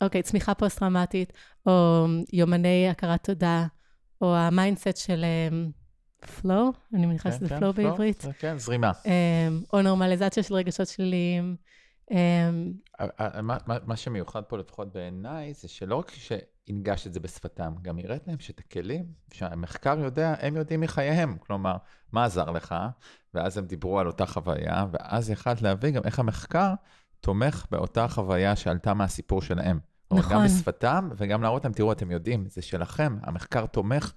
אוקיי, צמיחה פוסט-טראומטית, או יומני הכרת תודה, או ה mindset של אמ, flow, אני מניחה כן, שזה כן, flow בעברית. זה- כן, זרימה. אמ, או נורמליזציה של רגשות שליליים, אמ, מה, מה, מה שמיוחד פה, לפחות בעיניי, זה שלא רק שהנגשת את זה בשפתם, גם הראית להם שאת הכלים שהמחקר יודע, הם יודעים מחייהם. כלומר, מה עזר לך? ואז הם דיברו על אותה חוויה, ואז יכלת להביא גם איך המחקר תומך באותה חוויה שעלתה מהסיפור שלהם. נכון. גם בשפתם, וגם להראות להם, תראו, אתם יודעים, זה שלכם, המחקר תומך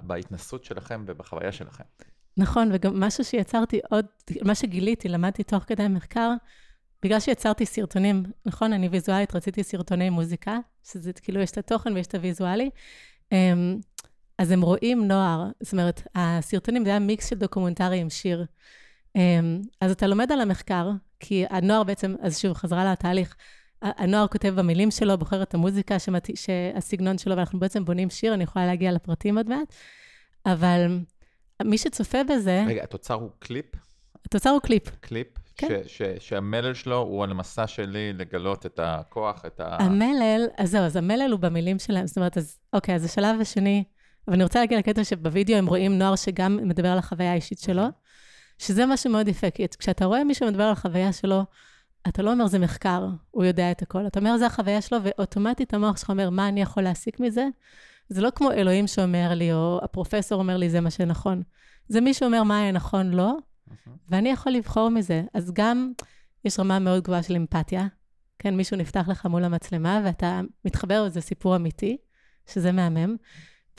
בהתנסות שלכם ובחוויה שלכם. נכון, וגם משהו שיצרתי עוד, מה שגיליתי, למדתי תוך כדי המחקר, בגלל שיצרתי סרטונים, נכון, אני ויזואלית, רציתי סרטוני מוזיקה, שזה כאילו, יש את התוכן ויש את הוויזואלי, אמ, אז הם רואים נוער, זאת אומרת, הסרטונים זה היה מיקס של דוקומנטרי עם שיר. אמ, אז אתה לומד על המחקר, כי הנוער בעצם, אז שוב, חזרה לתהליך, הנוער כותב במילים שלו, בוחר את המוזיקה, שמת... שהסגנון שלו, ואנחנו בעצם בונים שיר, אני יכולה להגיע לפרטים עוד מעט, אבל מי שצופה בזה... רגע, התוצר הוא קליפ? התוצר הוא קליפ. קליפ? כן. ש, ש, שהמלל שלו הוא על המסע שלי לגלות את הכוח, את ה... המלל, אז זהו, אז המלל הוא במילים שלהם, זאת אומרת, אז אוקיי, אז השלב השני, אבל אני רוצה להגיע לקטע שבווידאו הם רואים נוער שגם מדבר על החוויה האישית שלו, שזה משהו מאוד יפה, כי כשאתה רואה מישהו מדבר על החוויה שלו, אתה לא אומר זה מחקר, הוא יודע את הכל. אתה אומר זה החוויה שלו, ואוטומטית המוח שלך אומר, מה אני יכול להסיק מזה? זה לא כמו אלוהים שאומר לי, או הפרופסור אומר לי, זה מה שנכון. זה מי שאומר מה היה נכון לו, לא, ואני יכול לבחור מזה. אז גם יש רמה מאוד גבוהה של אמפתיה. כן, מישהו נפתח לך מול המצלמה, ואתה מתחבר לזה סיפור אמיתי, שזה מהמם.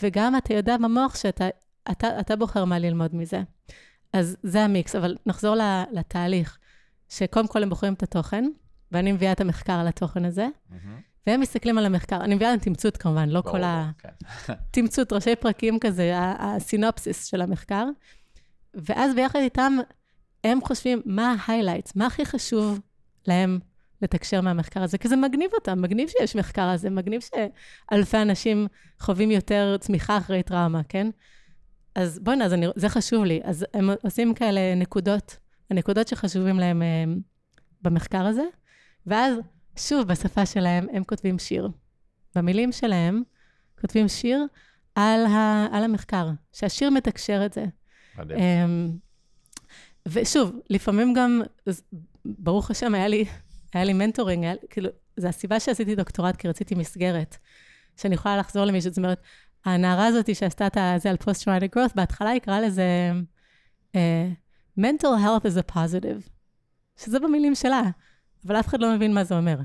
וגם אתה יודע במוח שאתה אתה, אתה בוחר מה ללמוד מזה. אז זה המיקס, אבל נחזור לתהליך, שקודם כל הם בוחרים את התוכן, ואני מביאה את המחקר לתוכן הזה, והם מסתכלים על המחקר. אני מביאה להם תמצות כמובן, לא כל ה... כן. תמצות, ראשי פרקים כזה, הסינופסיס של המחקר. ואז ביחד איתם, הם חושבים מה ההיילייטס, מה הכי חשוב להם לתקשר מהמחקר הזה, כי זה מגניב אותם, מגניב שיש מחקר הזה, מגניב שאלפי אנשים חווים יותר צמיחה אחרי טראומה, כן? אז בוא'נה, זה חשוב לי. אז הם עושים כאלה נקודות, הנקודות שחשובים להם הם, אה, במחקר הזה, ואז, שוב, בשפה שלהם, הם כותבים שיר. במילים שלהם, כותבים שיר על, ה, על המחקר, שהשיר מתקשר את זה. מדהים. אמ, ושוב, לפעמים גם, ברוך השם, היה לי, היה לי מנטורינג, היה, כאילו, זו הסיבה שעשיתי דוקטורט, כי רציתי מסגרת, שאני יכולה לחזור למישהו. זאת אומרת, הנערה הזאת שעשתה את זה על post-traumatic growth, בהתחלה היא קראה לזה uh, mental health is a positive, שזה במילים שלה, אבל אף אחד לא מבין מה זה אומר,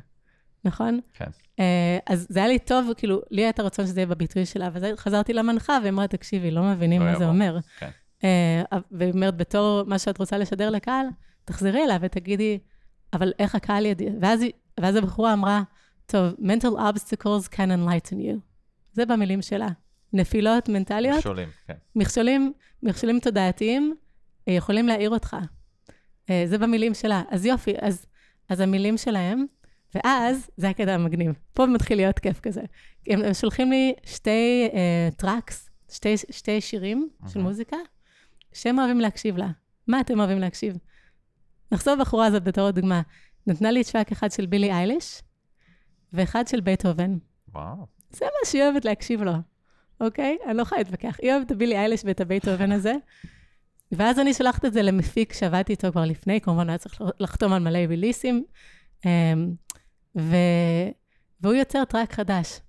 נכון? כן. Uh, אז זה היה לי טוב, כאילו, לי היה את הרצון שזה יהיה בביטוי שלה, ואז חזרתי למנחה והיא אמרה, תקשיבי, לא מבינים לא מה יבוא. זה אומר. כן. Uh, והיא אומרת, בתור מה שאת רוצה לשדר לקהל, תחזרי אליו ותגידי, אבל איך הקהל ידע? ואז, ואז הבחורה אמרה, טוב, mental obstacles can enlighten you. זה במילים שלה. נפילות מנטליות. מכשולים, כן. מכשולים, מכשולים תודעתיים אה, יכולים להעיר אותך. אה, זה במילים שלה. אז יופי, אז, אז המילים שלהם, ואז, זה הקטע המגניב. פה מתחיל להיות כיף כזה. הם, הם שולחים לי שתי tracks, uh, שתי, שתי שירים uh-huh. של מוזיקה, שהם אוהבים להקשיב לה. מה אתם אוהבים להקשיב? נחזור בחורה הזאת בתור דוגמה. נתנה לי track אחד של בילי אייליש, ואחד של בייטהובן. וואו. זה מה שהיא אוהבת להקשיב לו. אוקיי? אני לא יכולה להתווכח. היא אוהבת את הבילי אייליש ואת הבייטהובן הזה. ואז אני שולחת את זה למפיק שעבדתי איתו כבר לפני, כמובן היה צריך לחתום על מלא ריליסים, אמ, ו... והוא יוצר track חדש.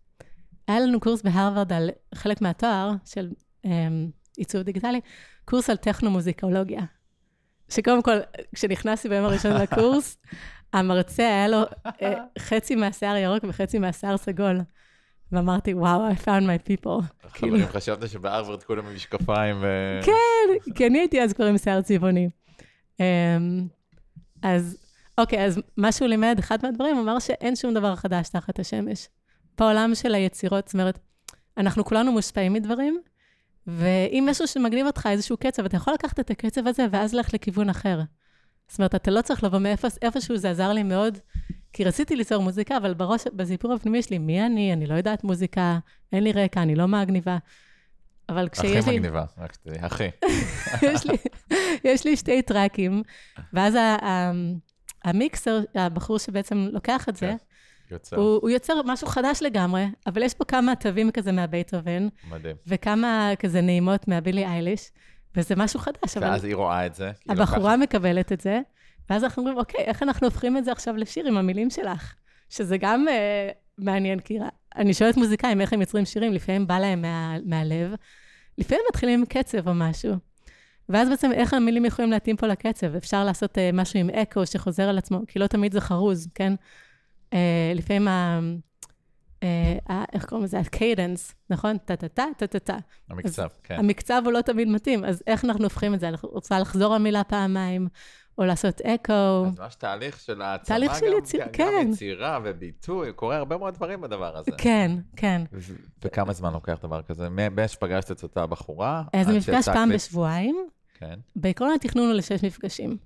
היה לנו קורס בהרווארד על חלק מהתואר של um, עיצוב דיגיטלי, קורס על טכנו-מוזיקולוגיה. שקודם כל, כשנכנסתי ביום הראשון לקורס, המרצה היה לו uh, חצי מהשיער ירוק וחצי מהשיער סגול. ואמרתי, וואו, I found my people. חברים, כאילו- חשבת שבהרווארד כולם עם משקפיים ו... כן, כי אני הייתי אז כבר עם שיער צבעוני. אמ, אז, אוקיי, אז מה שהוא לימד, אחד מהדברים, הוא אמר שאין שום דבר חדש תחת השמש. בעולם של היצירות, זאת אומרת, אנחנו כולנו מושפעים מדברים, ואם משהו שמגניב אותך, איזשהו קצב, אתה יכול לקחת את הקצב הזה ואז ללכת לכיוון אחר. זאת אומרת, אתה לא צריך לבוא מאיפשהו, זה עזר לי מאוד כי רציתי ליצור מוזיקה, אבל בראש, בסיפור הפנימי שלי, מי אני? אני לא יודעת מוזיקה, אין לי רקע, אני לא מגניבה. אבל כשיש לי... הכי מגניבה, רק שתדעי, הכי. יש, לי, יש לי שתי טראקים, ואז המיקסר, הבחור שבעצם לוקח את זה, יוצר. הוא, הוא יוצר משהו חדש לגמרי, אבל יש פה כמה תווים כזה מהבייטהובן. מדהים. וכמה כזה נעימות מהבילי אייליש, וזה משהו חדש. ואז אבל... היא רואה את זה. הבחורה לוקח... מקבלת את זה, ואז אנחנו אומרים, אוקיי, איך אנחנו הופכים את זה עכשיו לשיר עם המילים שלך? שזה גם אה, מעניין, כי אני שואלת מוזיקאים איך הם יוצרים שירים, לפעמים בא להם מה, מהלב, לפעמים מתחילים עם קצב או משהו. ואז בעצם איך המילים יכולים להתאים פה לקצב? אפשר לעשות אה, משהו עם אקו שחוזר על עצמו, כי לא תמיד זה חרוז, כן? אה, לפעמים ה... אה, איך קוראים לזה? ה cadence, נכון? טה-טה-טה, טה-טה-טה. המקצב, כן. המקצב הוא לא תמיד מתאים, אז איך אנחנו הופכים את זה? אנחנו רוצה לחזור על מילה פעמיים, או לעשות אקו. אז ממש תהליך של העצמה, תהליך של יציר, כן. גם יצירה וביטוי, קורה הרבה מאוד דברים בדבר הזה. כן, כן. וכמה זמן לוקח דבר כזה? מאיך שפגשת את אותה בחורה? זה מפגש פעם בשבועיים. כן. בעקרון התכנון הוא לשש מפגשים.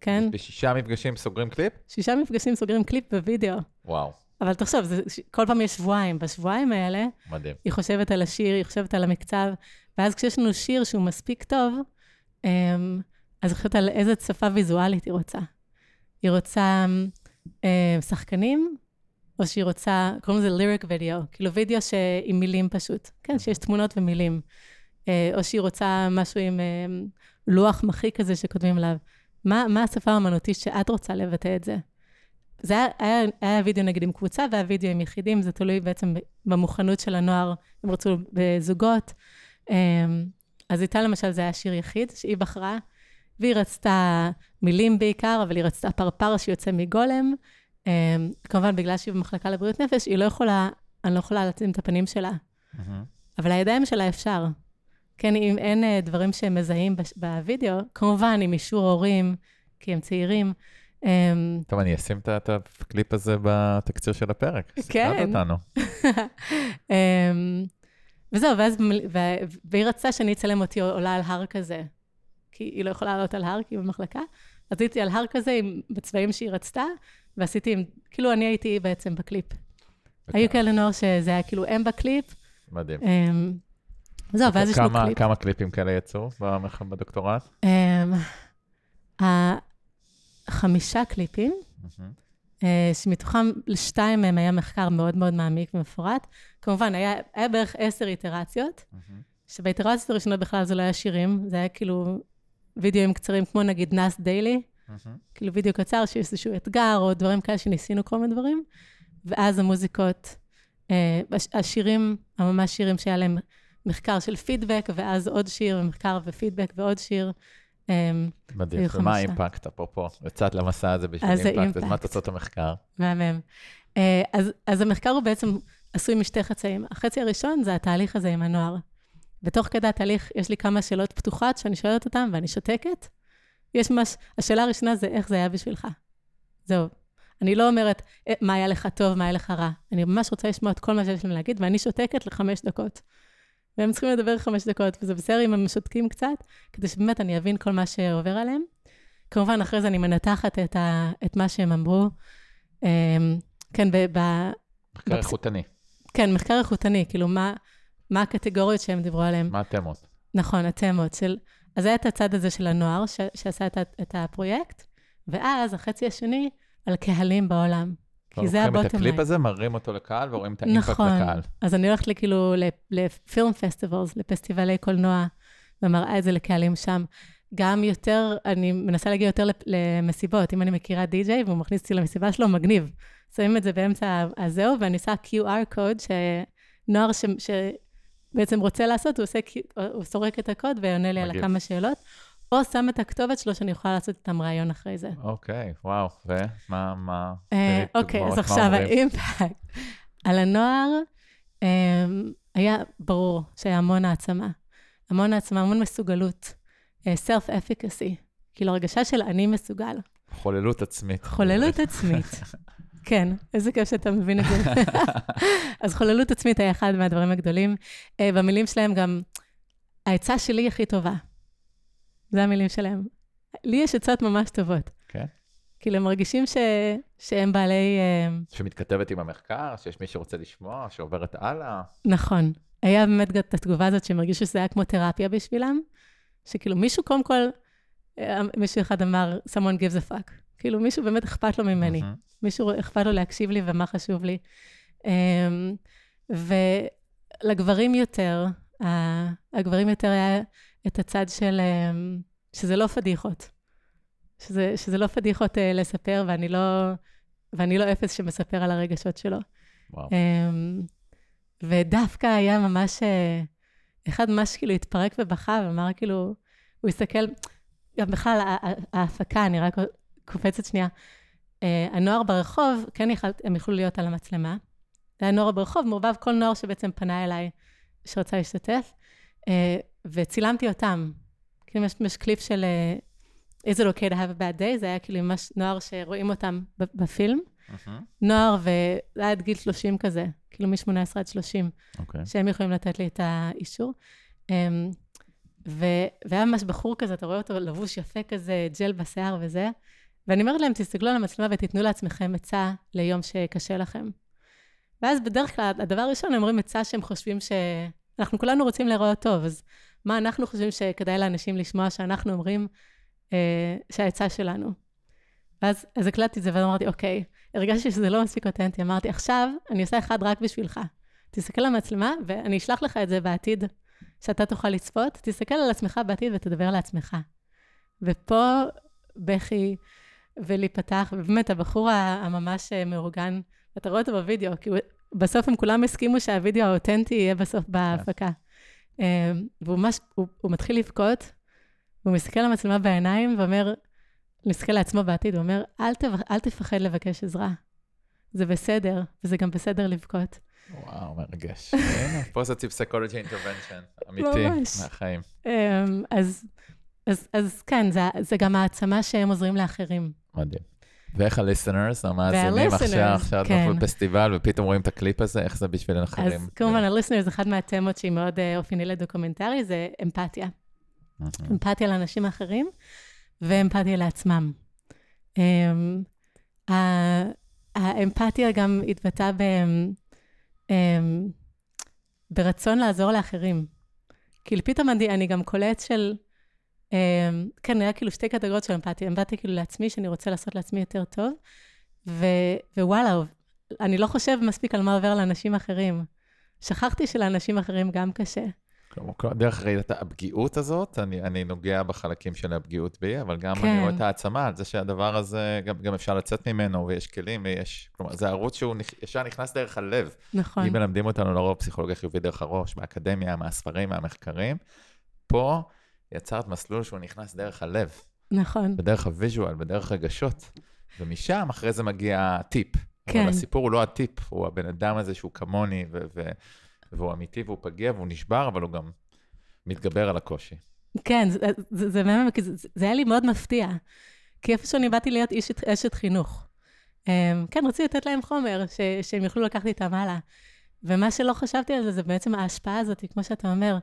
כן. בשישה מפגשים סוגרים קליפ? שישה מפגשים סוגרים קליפ בווידאו. וואו. אבל תחשוב, זה, כל פעם יש שבועיים. בשבועיים האלה, מדהים. היא חושבת על השיר, היא חושבת על המקצב, ואז כשיש לנו שיר שהוא מספיק טוב, אמ, אז היא חושבת על איזה שפה ויזואלית היא רוצה. היא רוצה אה, שחקנים, או שהיא רוצה, קוראים לזה ליריק וידאו, כאילו וידאו עם מילים פשוט, כן, שיש תמונות ומילים. אה, או שהיא רוצה משהו עם אה, לוח מחיק כזה שכותבים עליו. מה, מה השפה האמנותית שאת רוצה לבטא את זה? זה היה, היה, היה וידאו נגיד עם קבוצה והיה וידאו עם יחידים, זה תלוי בעצם במוכנות של הנוער, הם רצו בזוגות. אז איתה למשל זה היה שיר יחיד שהיא בחרה, והיא רצתה מילים בעיקר, אבל היא רצתה פרפר שיוצא מגולם. כמובן, בגלל שהיא במחלקה לבריאות נפש, היא לא יכולה, אני לא יכולה לשים את הפנים שלה. Mm-hmm. אבל הידיים שלה אפשר. כן, אם אין אה, דברים שהם מזהים בווידאו, כמובן עם אישור הורים, כי הם צעירים. אמ, טוב, אני אשים את הקליפ הזה בתקציר של הפרק. כן. סיקרנת אותנו. אמ, וזהו, ואז, והיא רצתה שאני אצלם אותי עולה על הר כזה, כי היא לא יכולה לעלות על הר, כי היא במחלקה. אז הייתי על הר כזה עם, בצבעים שהיא רצתה, ועשיתי, עם, כאילו אני הייתי בעצם בקליפ. היו כאלה נוער שזה היה כאילו הם בקליפ. מדהים. זהו, ואז יש לו קליפ. כמה קליפים כאלה יצאו בדוקטורט? אמ, חמישה קליפים, אה, שמתוכם לשתיים מהם היה מחקר מאוד מאוד מעמיק ומפורט. כמובן, היה, היה בערך עשר איטרציות, שבאיטרציות הראשונות בכלל זה לא היה שירים, זה היה כאילו וידאוים קצרים, כמו נגיד נאס דיילי, כאילו וידאו קצר שיש איזשהו אתגר, או דברים כאלה שניסינו כל מיני דברים, ואז המוזיקות, אה, השירים, הממש שירים שהיה להם מחקר של פידבק, ואז עוד שיר, ומחקר ופידבק ועוד שיר. אמ, מדהים, ומה האימפקט, אפרופו, יצאת למסע הזה בשביל אימפקט, אז מה תוצאות המחקר? מהמם. אה, אז, אז המחקר הוא בעצם עשוי משתי חצאים. החצי הראשון זה התהליך הזה עם הנוער. ותוך כדי התהליך יש לי כמה שאלות פתוחות שאני שואלת אותן ואני שותקת. יש ממש, השאלה הראשונה זה איך זה היה בשבילך. זהו. אני לא אומרת אה, מה היה לך טוב, מה היה לך רע. אני ממש רוצה לשמוע את כל מה שיש להם להגיד, ואני שותקת לחמש דקות. והם צריכים לדבר חמש דקות, וזה בסדר אם הם שותקים קצת, כדי שבאמת אני אבין כל מה שעובר עליהם. כמובן, אחרי זה אני מנתחת את, ה, את מה שהם אמרו. אמ, כן, ב... מחקר איכותני. כן, מחקר איכותני, כאילו, מה, מה הקטגוריות שהם דיברו עליהן. מה התמות? נכון, התמות של... אז היה את הצד הזה של הנוער, ש, שעשה את, את הפרויקט, ואז החצי השני, על קהלים בעולם. כי זה ה bottom line. לוקחים את הקליפ הזה, מראים אותו לקהל ורואים את האימפקט נכון. לקהל. אז אני הולכת כאילו לפילם פסטיבלס, לפסטיבלי קולנוע, ומראה את זה לקהלים שם. גם יותר, אני מנסה להגיע יותר למסיבות. אם אני מכירה די-ג'יי והוא מכניס אותי למסיבה שלו, מגניב. שמים את זה באמצע הזהו, ואני עושה QR קוד, שנוער ש... שבעצם רוצה לעשות, הוא, עושה, הוא סורק את הקוד ועונה לי מגיב. על כמה שאלות. או שם את הכתובת שלו, שאני יכולה לעשות איתם ראיון אחרי זה. אוקיי, וואו, ומה, מה... אה, אוקיי, אז עכשיו האימפקט. על הנוער, אמ, היה ברור שהיה המון העצמה. המון העצמה, המון מסוגלות. self-efficacy, אה, כאילו הרגשה של אני מסוגל. חוללות עצמית. חוללות עצמית. כן, איזה כיף שאתה מבין את זה. אז חוללות עצמית היה אחד מהדברים הגדולים. אה, במילים שלהם גם, העצה שלי הכי טובה. זה המילים שלהם. לי יש עצות ממש טובות. כן. כאילו, הם מרגישים ש... שהם בעלי... אה, שמתכתבת עם המחקר, שיש מי שרוצה לשמוע, שעוברת הלאה. נכון. היה באמת את התגובה הזאת שהם הרגישו שזה היה כמו תרפיה בשבילם, שכאילו מישהו קודם כל, אה, מישהו אחד אמר, someone gives a fuck. כאילו, מישהו באמת אכפת לו ממני. Mm-hmm. מישהו אכפת לו להקשיב לי ומה חשוב לי. אמ, ולגברים יותר, הגברים יותר היה את הצד של, אמ, שזה לא פדיחות. שזה, שזה לא פדיחות uh, לספר, ואני לא, ואני לא אפס שמספר על הרגשות שלו. וואו. Um, ודווקא היה ממש, uh, אחד ממש כאילו התפרק ובכה, ואמר כאילו, הוא הסתכל, גם בכלל, ההפקה, אני רק קופצת שנייה, uh, הנוער ברחוב, כן יכול, הם יכלו להיות על המצלמה. זה היה נוער ברחוב, מעורבב כל נוער שבעצם פנה אליי, שרצה להשתתף, וצילמתי אותם. כאילו, יש, יש קליפ של uh, Is it okay to have a bad day? זה היה כאילו ממש נוער שרואים אותם בפילם. מהמם. נוער, וזה היה עד גיל 30 כזה, כאילו מ-18 עד 30, אוקיי. שהם יכולים לתת לי את האישור. אמ, ו- והיה ממש בחור כזה, אתה רואה אותו לבוש יפה כזה, ג'ל בשיער וזה, ואני אומרת להם, תסתכלו על המצלמה ותיתנו לעצמכם עצה ליום שקשה לכם. ואז בדרך כלל, הדבר הראשון, הם אומרים עצה שהם חושבים ש... אנחנו כולנו רוצים להיראות טוב, אז מה אנחנו חושבים שכדאי לאנשים לשמוע שאנחנו אומרים אה, שהעצה שלנו? ואז אז הקלטתי את זה ואמרתי, אוקיי, הרגשתי שזה לא מספיק אותנטי. אמרתי, עכשיו אני עושה אחד רק בשבילך. תסתכל על המצלמה, ואני אשלח לך את זה בעתיד, שאתה תוכל לצפות. תסתכל על עצמך בעתיד ותדבר לעצמך. ופה בכי ולהיפתח, ובאמת, הבחור הממש אה, מאורגן, אתה רואה אותו בווידאו, כי הוא, בסוף הם כולם הסכימו שהווידאו האותנטי יהיה בסוף בהפקה. אה, והוא ממש, הוא, הוא מתחיל לבכות, והוא מסתכל על המצלמה בעיניים ואומר, מסתכל לעצמו בעתיד, הוא אומר, אל, תב... אל תפחד לבקש עזרה. זה בסדר, וזה גם בסדר לבכות. וואו, מרגש. הנה, positive psychology intervention, אמיתי. מהחיים. אמ, אז, אז, אז כן, זה, זה גם העצמה שהם עוזרים לאחרים. מדהים. ואיך ה-listeners, המאזינים עכשיו, עכשיו כן. אנחנו בפסטיבל ופתאום רואים את הקליפ הזה, איך זה בשביל אחרים? אז כמובן, זה אחת מהתמות שהיא מאוד אה, אופייני לדוקומנטרי, זה אמפתיה. אמפתיה לאנשים האחרים ואמפתיה לעצמם. אמ, האמפתיה גם התבטאה ב, אמ, ברצון לעזור לאחרים. כאילו פתאום אני, אני גם קולט של, אמ, כן, היה כאילו שתי קטגוריות של אמפתיה. אמפתיה כאילו לעצמי, שאני רוצה לעשות לעצמי יותר טוב, ו, ווואלה, אני לא חושב מספיק על מה עובר לאנשים אחרים. שכחתי שלאנשים אחרים גם קשה. דרך ראיית הפגיעות הזאת, אני, אני נוגע בחלקים של הפגיעות בי, אבל גם כן. אני רואה את העצמה על זה שהדבר הזה, גם, גם אפשר לצאת ממנו, ויש כלים, ויש... כלומר, זה ערוץ שהוא נכ- ישר נכנס דרך הלב. נכון. אם מלמדים אותנו לרוב פסיכולוגיה חיובית דרך הראש, באקדמיה, מהספרים, מהמחקרים, פה יצרת מסלול שהוא נכנס דרך הלב, נכון. בדרך הוויז'ואל, בדרך רגשות, ומשם אחרי זה מגיע הטיפ. כן. אבל הסיפור הוא לא הטיפ, הוא הבן אדם הזה שהוא כמוני, ו- ו- והוא אמיתי והוא פגיע והוא נשבר, אבל הוא גם מתגבר על הקושי. כן, זה, זה, זה זה, זה היה לי מאוד מפתיע. כי איפה שאני באתי להיות אשת, אשת חינוך. Um, כן, רציתי לתת להם חומר, ש, שהם יוכלו לקחת איתם הלאה. ומה שלא חשבתי על זה, זה בעצם ההשפעה הזאת, כמו שאתה אומר,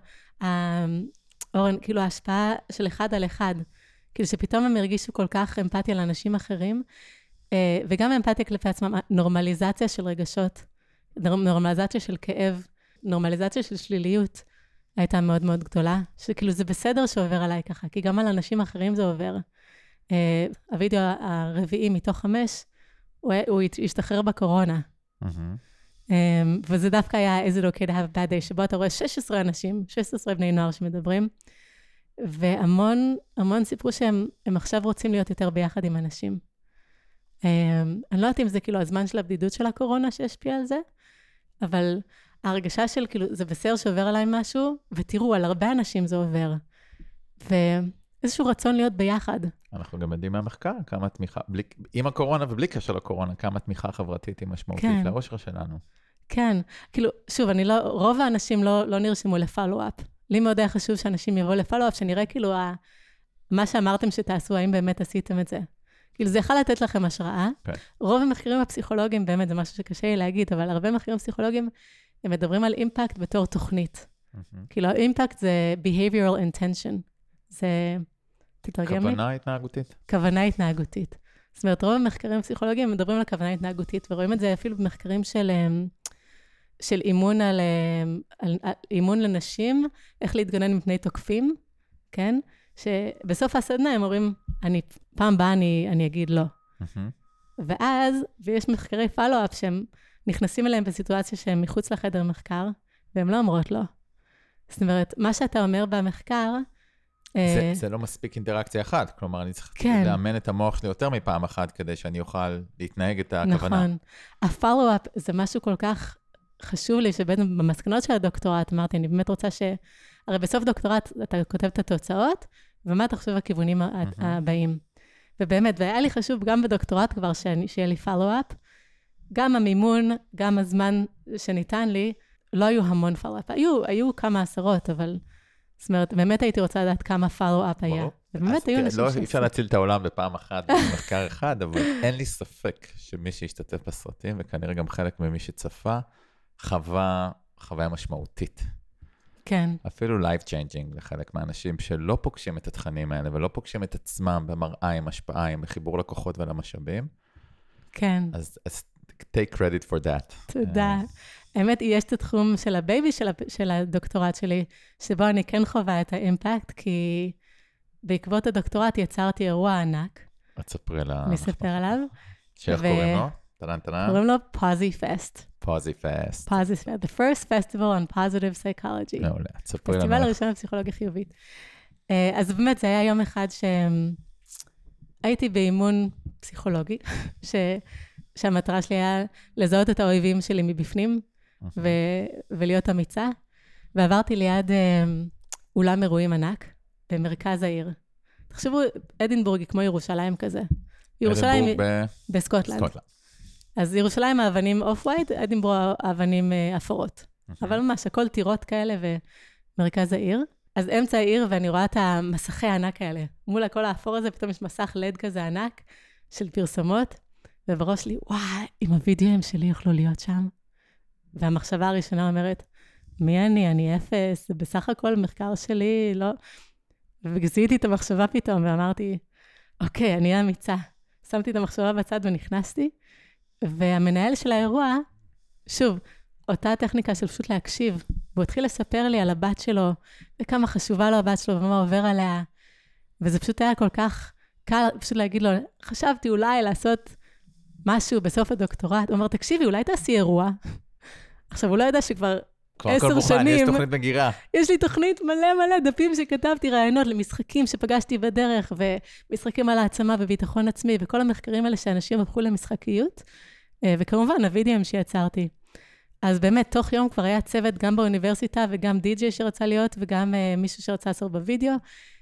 אורן, כאילו ההשפעה של אחד על אחד. כאילו שפתאום הם הרגישו כל כך אמפתיה לאנשים אחרים, uh, וגם אמפתיה כלפי עצמם, נורמליזציה של רגשות, נור- נורמליזציה של כאב, נורמליזציה של שליליות. הייתה מאוד מאוד גדולה, שכאילו זה בסדר שעובר עליי ככה, כי גם על אנשים אחרים זה עובר. Uh, הווידאו הרביעי מתוך חמש, הוא, השתחרר בקורונה. מהמם. Um, וזה דווקא היה איזה okay to have a bad day, שבו אתה רואה 16 אנשים, 16 בני נוער שמדברים, והמון, המון סיפרו שהם הם עכשיו רוצים להיות יותר ביחד עם אנשים. Um, אני לא יודעת אם זה כאילו הזמן של הבדידות של הקורונה שהשפיע על זה, אבל ההרגשה של כאילו, זה בסדר שעובר עליי משהו, ותראו, על הרבה אנשים זה עובר. ואיזשהו רצון להיות ביחד. אנחנו גם יודעים מהמחקר כמה תמיכה, בלי, עם הקורונה ובלי קשר לקורונה, כמה תמיכה חברתית היא משמעותית כן. לאושר שלנו. כן, כאילו, שוב, אני לא, רוב האנשים לא, לא נרשמו לפולו-אפ. לי מאוד היה חשוב שאנשים יבואו לפולו-אפ, שנראה כאילו ה, מה שאמרתם שתעשו, האם באמת עשיתם את זה. כאילו, זה יכול לתת לכם השראה. כן. רוב המחקרים הפסיכולוגיים, באמת, זה משהו שקשה לי להגיד, אבל הרבה מחקרים פסיכולוגיים, הם מדברים על אימפקט בתור תוכנית. מהמם. כאילו, אימפקט זה behavioral intention. זה, תתרגם לי? כוונה התנהגותית. כוונה התנהגותית. זאת אומרת, רוב המחקרים הפסיכולוגיים מדברים על כוונה התנהגותית, ורואים את זה אפילו במחקרים של, אמ, של אימון, על, אמ, על, על אימון לנשים, איך להתגונן מפני תוקפים, כן? שבסוף הסדנה הם אומרים, אני, פעם באה אני, אני אגיד לא. ואז, ויש מחקרי פלו-אפ שהם נכנסים אליהם בסיטואציה שהם מחוץ לחדר מחקר, והם לא אומרות לא. זאת אומרת, מה שאתה אומר במחקר, זה, זה לא מספיק אינטראקציה אחת, כלומר, אני צריך כן. לאמן את המוח שלי יותר מפעם אחת כדי שאני אוכל להתנהג את הכוונה. נכון. הפולו-אפ זה משהו כל כך חשוב לי, שבעצם במסקנות של הדוקטורט אמרתי, אני באמת רוצה ש... הרי בסוף דוקטורט אתה כותב את התוצאות, ומה אתה חושב הכיוונים מהמם. הבאים. ובאמת, והיה לי חשוב גם בדוקטורט כבר שאני, שיהיה לי פולו-אפ, גם המימון, גם הזמן שניתן לי, לא היו המון פולו-אפ. היו, היו כמה עשרות, אבל... זאת אומרת, באמת הייתי רוצה לדעת כמה פולו-אפ היה. ובאמת היו תראה, אנשים לא, שעשו. אי אפשר להציל את העולם בפעם אחת במחקר אחד, אבל אין לי ספק שמי שהשתתף בסרטים, וכנראה גם חלק ממי שצפה, חווה חוויה משמעותית. כן, אפילו life changing לחלק מהאנשים שלא פוגשים את התכנים האלה ולא פוגשים את עצמם במראה עם השפעה, עם חיבור לקוחות ולמשאבים, כן. אז, אז take credit for that. תודה. האמת, יש את התחום של ה baby של, של הדוקטורט שלי, שבו אני כן חווה את האימפקט, כי בעקבות הדוקטורט יצרתי אירוע ענק, אז תספרי לה... אני אספר עליו, שאיך ו- קוראים לו? טלן טלן? קוראים לו פוזי פסט. פוזי פסט. פוזי פסט, the first festival on positive psychology. מעולה. תספרי לנו. פסטיבל הראשון לפסיכולוגיה חיובית. אה, אז באמת, זה היה יום אחד שהייתי באימון פסיכולוגי, ש... שהמטרה שלי היה לזהות את האויבים שלי מבפנים, ו... ולהיות אמיצה, ועברתי ליד אה, אולם אירועים ענק במרכז העיר. תחשבו, אדינבורג היא כמו ירושלים כזה. ירושלים היא אדינבורג בסקוטלנד. בסקוטלנד. אז ירושלים האבנים off white, אדינבורג האבנים אה, אפורות. אבל ממש, הכל טירות כאלה ומרכז העיר. אז אמצע העיר, ואני רואה את המסכי הענק האלה. מול הכל האפור הזה, פתאום יש מסך לד כזה ענק של פרסומות, ובראש שלי, וואי, אם הווידאוים שלי יוכלו להיות שם. והמחשבה הראשונה אומרת, מי אני? אני אפס, בסך הכל מחקר שלי, לא... וזיהיתי את המחשבה פתאום, ואמרתי, אוקיי, אני אמיצה. שמתי את המחשבה בצד ונכנסתי, והמנהל של האירוע, שוב, אותה טכניקה של פשוט להקשיב, והוא התחיל לספר לי על הבת שלו, וכמה חשובה לו הבת שלו, ומה עובר עליה. וזה פשוט היה כל כך קל פשוט להגיד לו, חשבתי אולי לעשות משהו בסוף הדוקטורט. הוא אמר, תקשיבי, אולי תעשי אירוע. עכשיו, הוא לא ידע שכבר כבר הכל מוכן, יש שנים. תוכנית מגירה. יש לי תוכנית מלא מלא דפים שכתבתי, רעיונות למשחקים שפגשתי בדרך, ומשחקים על העצמה וביטחון עצמי, וכל המחקרים האלה שאנשים הפכו למשחקיות, אה, וכמובן, הווידאוים שיצרתי. אז באמת, תוך יום כבר היה צוות גם באוניברסיטה, וגם די.ג'יי שרצה להיות, וגם uh, מישהו שרצה לעשות בווידאו,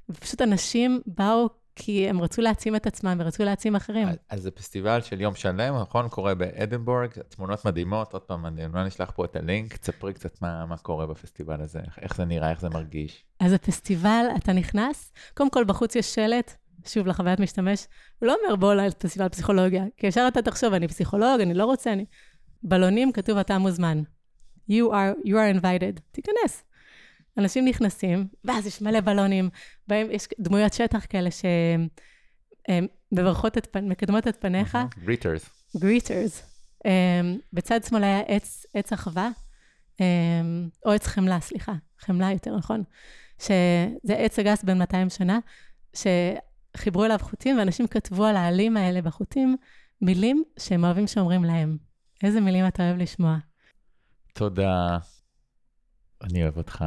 ופשוט אנשים באו כי הם רצו להעצים את עצמם, ורצו להעצים אחרים. אז- אז זה פסטיבל של יום שלם, נכון? קורה באדינבורג, תמונות מדהימות, עוד פעם, אני לא נשלח פה את הלינק, תספרי קצת מה מה קורה בפסטיבל הזה, איך- איך זה נראה, איך זה מרגיש. אז הפסטיבל, אתה נכנס, קודם כל בחוץ יש שלט, שוב, לחוויית משתמש, הוא לא אומר בוא לפסטיבל פסיכולוגיה, כי ישר אתה תחשוב, אני פסיכולוג, אני לא רוצה, אני... בלונים כתוב, אתה מוזמן. You are, you are invited. תיכנס. אנשים נכנסים, ואז יש מלא בלונים, בהם יש דמויות שטח כאלה שמברכות את פניך, מקדמות את פניך, greeters. Greeters. Um, בצד שמאל היה עץ, עץ אחווה, um, או עץ חמלה, סליחה, חמלה יותר נכון, שזה עץ הגס בן 200 שנה, שחיברו אליו חוטים, ואנשים כתבו על העלים האלה בחוטים מילים שהם אוהבים שאומרים להם. איזה מילים אתה אוהב לשמוע? תודה, אני אוהב אותך,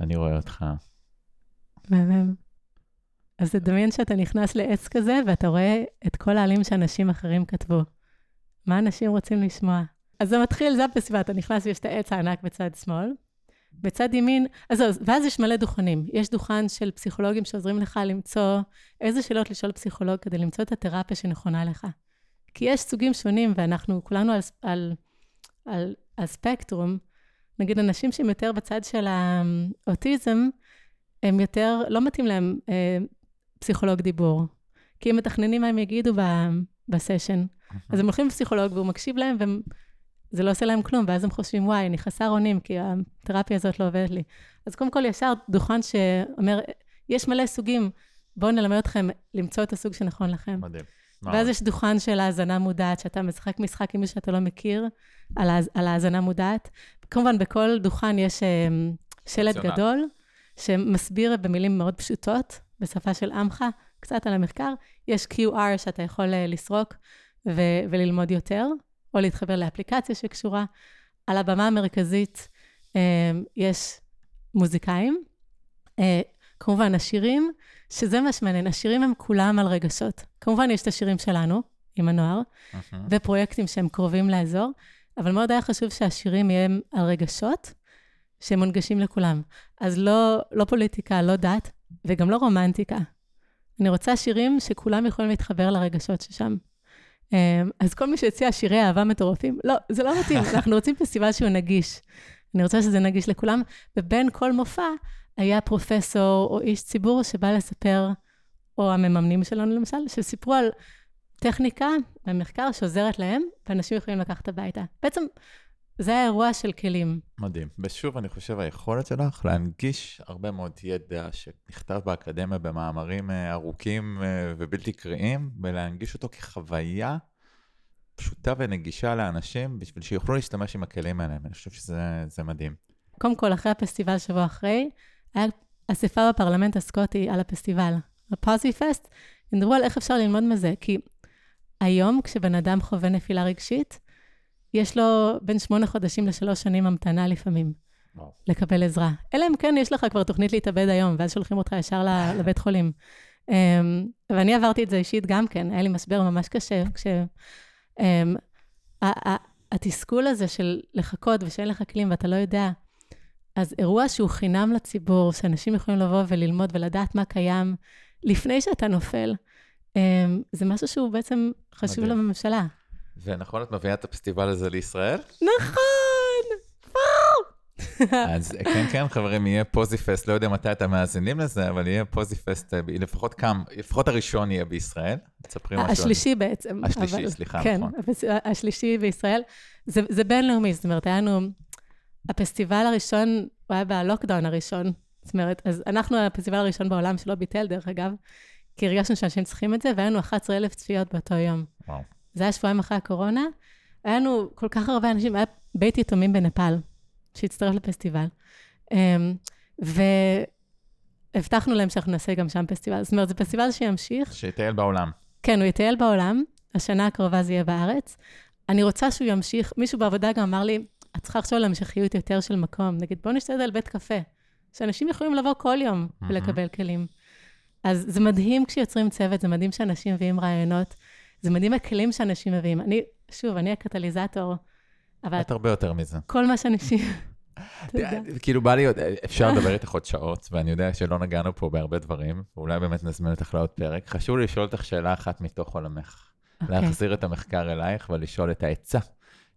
אני רואה אותך. מהמם. אז תדמיין שאתה נכנס לעץ כזה, ואתה רואה את כל העלים שאנשים אחרים כתבו. מה אנשים רוצים לשמוע? אז זה מתחיל, זה הפסטיבל, אתה נכנס ויש את העץ הענק בצד שמאל. בצד ימין, אז זהו, ואז יש מלא דוכנים. יש דוכן של פסיכולוגים שעוזרים לך למצוא איזה שאלות לשאול פסיכולוג כדי למצוא את התרפיה שנכונה לך. כי יש סוגים שונים, ואנחנו כולנו על, על, על, על ספקטרום. נגיד, אנשים שהם יותר בצד של האוטיזם, הם יותר, לא מתאים להם אה, פסיכולוג דיבור. כי הם מתכננים מה הם יגידו ב, בסשן. אז הם הולכים לפסיכולוג והוא מקשיב להם, וזה לא עושה להם כלום, ואז הם חושבים, וואי, אני חסר אונים, כי התרפיה הזאת לא עובדת לי. אז קודם כל, ישר דוכן שאומר, יש מלא סוגים, בואו נלמד אתכם למצוא את הסוג שנכון לכם. מדהים. ואז יש דוכן של האזנה מודעת, שאתה משחק משחק עם מי שאתה לא מכיר, על, האזנה מודעת. כמובן, בכל דוכן יש אה, שלט. גדול, שמסביר במילים מאוד פשוטות, בשפה של עמך, קצת על המחקר. יש QR שאתה יכול אה, לסרוק ו- וללמוד יותר, או להתחבר לאפליקציה שקשורה. על הבמה המרכזית אה, יש מוזיקאים, אה, כמובן, השירים, שזה מה שמעניין, השירים הם כולם על רגשות. כמובן, יש את השירים שלנו, עם הנוער. ופרויקטים שהם קרובים לאזור, אבל מאוד היה חשוב שהשירים יהיו על רגשות שהם מונגשים לכולם. אז לא, לא פוליטיקה, לא דת, וגם לא רומנטיקה. אני רוצה שירים שכולם יכולים להתחבר לרגשות ששם. אמ, אז כל מי שהציע שירי אהבה מטורפים, לא, זה לא מתאים, אנחנו רוצים פסטיבל שהוא נגיש. אני רוצה שזה נגיש לכולם, ובין כל מופע היה פרופסור או איש ציבור שבא לספר, או המממנים שלנו למשל, שסיפרו על טכניקה ומחקר שעוזרת להם, ואנשים יכולים לקחת הביתה. בעצם, זה היה אירוע של כלים. מדהים. ושוב, אני חושב, היכולת שלך להנגיש הרבה מאוד ידע שנכתב באקדמיה במאמרים אה, ארוכים אה, ובלתי קריאים, ולהנגיש אותו כחוויה פשוטה ונגישה לאנשים, בשביל שיוכלו להשתמש עם הכלים האלה. אני חושב שזה זה מדהים. קודם כל, אחרי הפסטיבל, שבוע אחרי, היה אספה בפרלמנט הסקוטי על הפסטיבל, הפוזי פסט, הם דיברו על איך אפשר ללמוד מזה, כי היום, כשבן אדם חווה נפילה רגשית, יש לו בין שמונה חודשים לשלוש שנים המתנה לפעמים וואו. לקבל עזרה. אלא אם כן יש לך כבר תוכנית להתאבד היום, ואז שולחים אותך ישר לבית חולים. Um, ואני עברתי את זה אישית גם כן, היה לי משבר ממש קשה, כש... Um, התסכול הזה של לחכות ושאין לך כלים ואתה לא יודע, אז אירוע שהוא חינם לציבור, שאנשים יכולים לבוא וללמוד ולדעת מה קיים לפני שאתה נופל, um, זה משהו שהוא בעצם חשוב מדהים. לממשלה. ונכון, את מביאה את הפסטיבל הזה לישראל? נכון! אז כן, כן, חברים, יהיה פוזיפסט, לא יודע מתי אתם מאזינים לזה, אבל יהיה פוזיפסט, אה, לפחות כמה, לפחות הראשון יהיה בישראל. תספרי משהו. השלישי בעצם. השלישי, אבל- סליחה, כן, נכון. הפס- השלישי בישראל. זה, זה בינלאומי, זאת אומרת, היה לנו... הפסטיבל הראשון, הוא היה בלוקדאון הראשון. זאת אומרת, אז אנחנו הפסטיבל הראשון בעולם שלא ביטל, דרך אגב, כי הרגשנו שאנשים צריכים את זה, והיה לנו 11,000 צפיות באותו יום. וואו. זה היה שבועיים אחרי הקורונה. היה לנו כל כך הרבה אנשים, היה בית יתומים בנפאל, שהצטרף לפסטיבל. אמ, והבטחנו להם שאנחנו נעשה גם שם פסטיבל. זאת אומרת, זה פסטיבל שימשיך. שיטייל בעולם. כן, הוא יטייל בעולם, השנה הקרובה זה יהיה בארץ. אני רוצה שהוא ימשיך, מישהו בעבודה גם אמר לי, את צריכה לחשוב על המשכיות יותר של מקום. נגיד, בואו נשתדל על בית קפה, שאנשים יכולים לבוא כל יום מהמם. ולקבל כלים. אז זה מדהים כשיוצרים צוות, זה מדהים שאנשים מביאים רעיונות, זה מדהים הכלים שאנשים מביאים. אני, שוב, אני הקטליזטור, אבל את הרבה יותר מזה. כל מה שאנשים... כאילו בא לי עוד, אפשר לדבר איתך עוד שעות, ואני יודע שלא נגענו פה בהרבה דברים, ואולי באמת נזמין אותך לעוד פרק. חשוב לי לשאול אותך שאלה אחת מתוך עולמך. אוקיי. להחזיר את המחקר אלייך ולשאול את העצה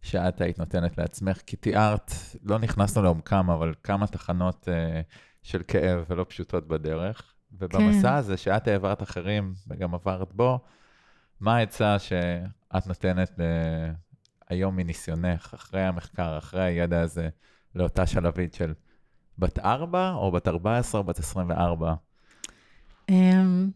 שאת היית נותנת לעצמך, כי תיארת, לא נכנסנו לעומקם, אבל כמה תחנות אה, של כאב ולא פשוטות בדרך. ובמסע כן. הזה שאת העברת אחרים וגם עברת בו, מה העצה שאת נותנת ל- היום מניסיונך, אחרי המחקר, אחרי הידע הזה, לאותה שלבית של בת 4 או בת 14 או בת 24? אמ,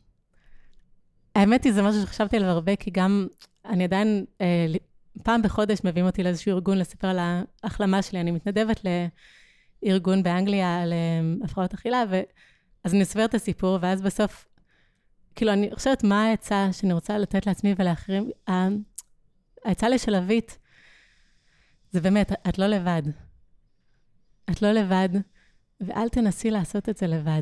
האמת היא, זה משהו שחשבתי עליו הרבה, כי גם אני עדיין, אה, ל- פעם בחודש מביאים אותי לאיזשהו ארגון לספר על ההחלמה שלי. אני מתנדבת לארגון באנגליה על אה, הפרעות אכילה, ו... אז אני אספר את הסיפור, ואז בסוף, כאילו, אני חושבת מה העצה שאני רוצה לתת לעצמי ולאחרים. העצה לשלבית, זה באמת, את לא לבד. את לא לבד, ואל תנסי לעשות את זה לבד.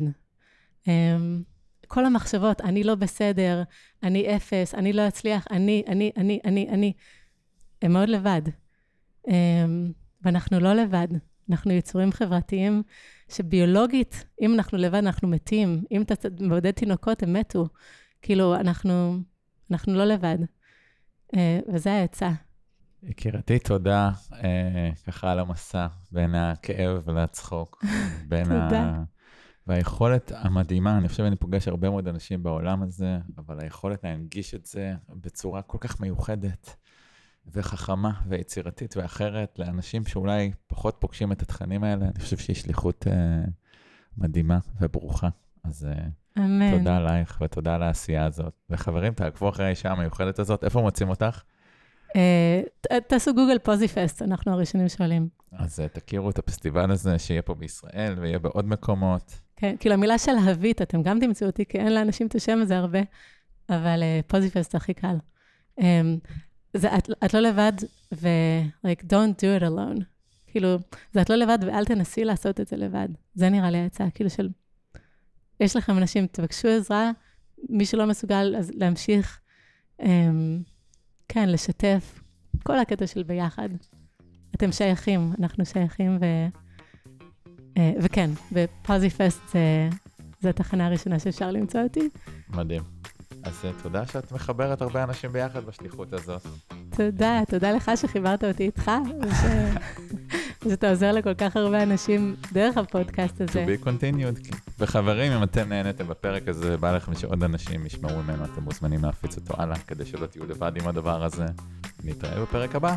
אמ, כל המחשבות, אני לא בסדר, אני אפס, אני לא אצליח, אני, אני, אני, אני, אני, הם מאוד לבד. אמ, ואנחנו לא לבד, אנחנו יצורים חברתיים שביולוגית, אם אנחנו לבד, אנחנו מתים. אם אתה מעודד תינוקות, הם מתו. כאילו, אנחנו, אנחנו לא לבד. אה, וזה העצה. יקירתי, תודה אה, ככה על המסע בין הכאב לצחוק, בין תודה. ה... והיכולת המדהימה, אני חושב שאני פוגש הרבה מאוד אנשים בעולם הזה, אבל היכולת להנגיש את זה בצורה כל כך מיוחדת וחכמה ויצירתית ואחרת לאנשים שאולי פחות פוגשים את התכנים האלה, אני חושב שהיא שליחות אה, מדהימה וברוכה. אז אה, אמן. תודה עלייך ותודה על העשייה הזאת. וחברים, תעקבו אחרי האישה המיוחדת הזאת. איפה מוצאים אותך? אה, ת- תעשו גוגל פוזיפסט, אנחנו הראשונים שעולים. אז אה, תכירו את הפסטיבל הזה, שיהיה פה בישראל ויהיה בעוד מקומות. כן, כאילו המילה של להבית, אתם גם תמצאו אותי, כי אין לאנשים את השם הזה הרבה, אבל uh, פוזיפסט הכי קל. Um, זה, את, את לא לבד, ו... like, don't do it alone. כאילו, זה את לא לבד, ואל תנסי לעשות את זה לבד. זה נראה לי העצה, כאילו של... יש לכם אנשים, תבקשו עזרה. מי שלא מסוגל, אז להמשיך, אמ, כן, לשתף. כל הקטע של ביחד. אתם שייכים, אנחנו שייכים, ו... אה, וכן, בפאזי פסט זה, זה התחנה הראשונה שאפשר למצוא אותי. מדהים. אז אה, תודה שאת מחברת הרבה אנשים ביחד בשליחות הזאת. תודה, תודה לך שחיברת אותי איתך, ושאתה עוזר לכל כך הרבה אנשים דרך הפודקאסט הזה. To be continued. וחברים, אם אתם נהנתם בפרק הזה, בא לכם שעוד אנשים ישמעו ממנו, אתם מוזמנים להפיץ אותו הלאה, כדי שלא תהיו לבד עם הדבר הזה. נתראה בפרק הבא.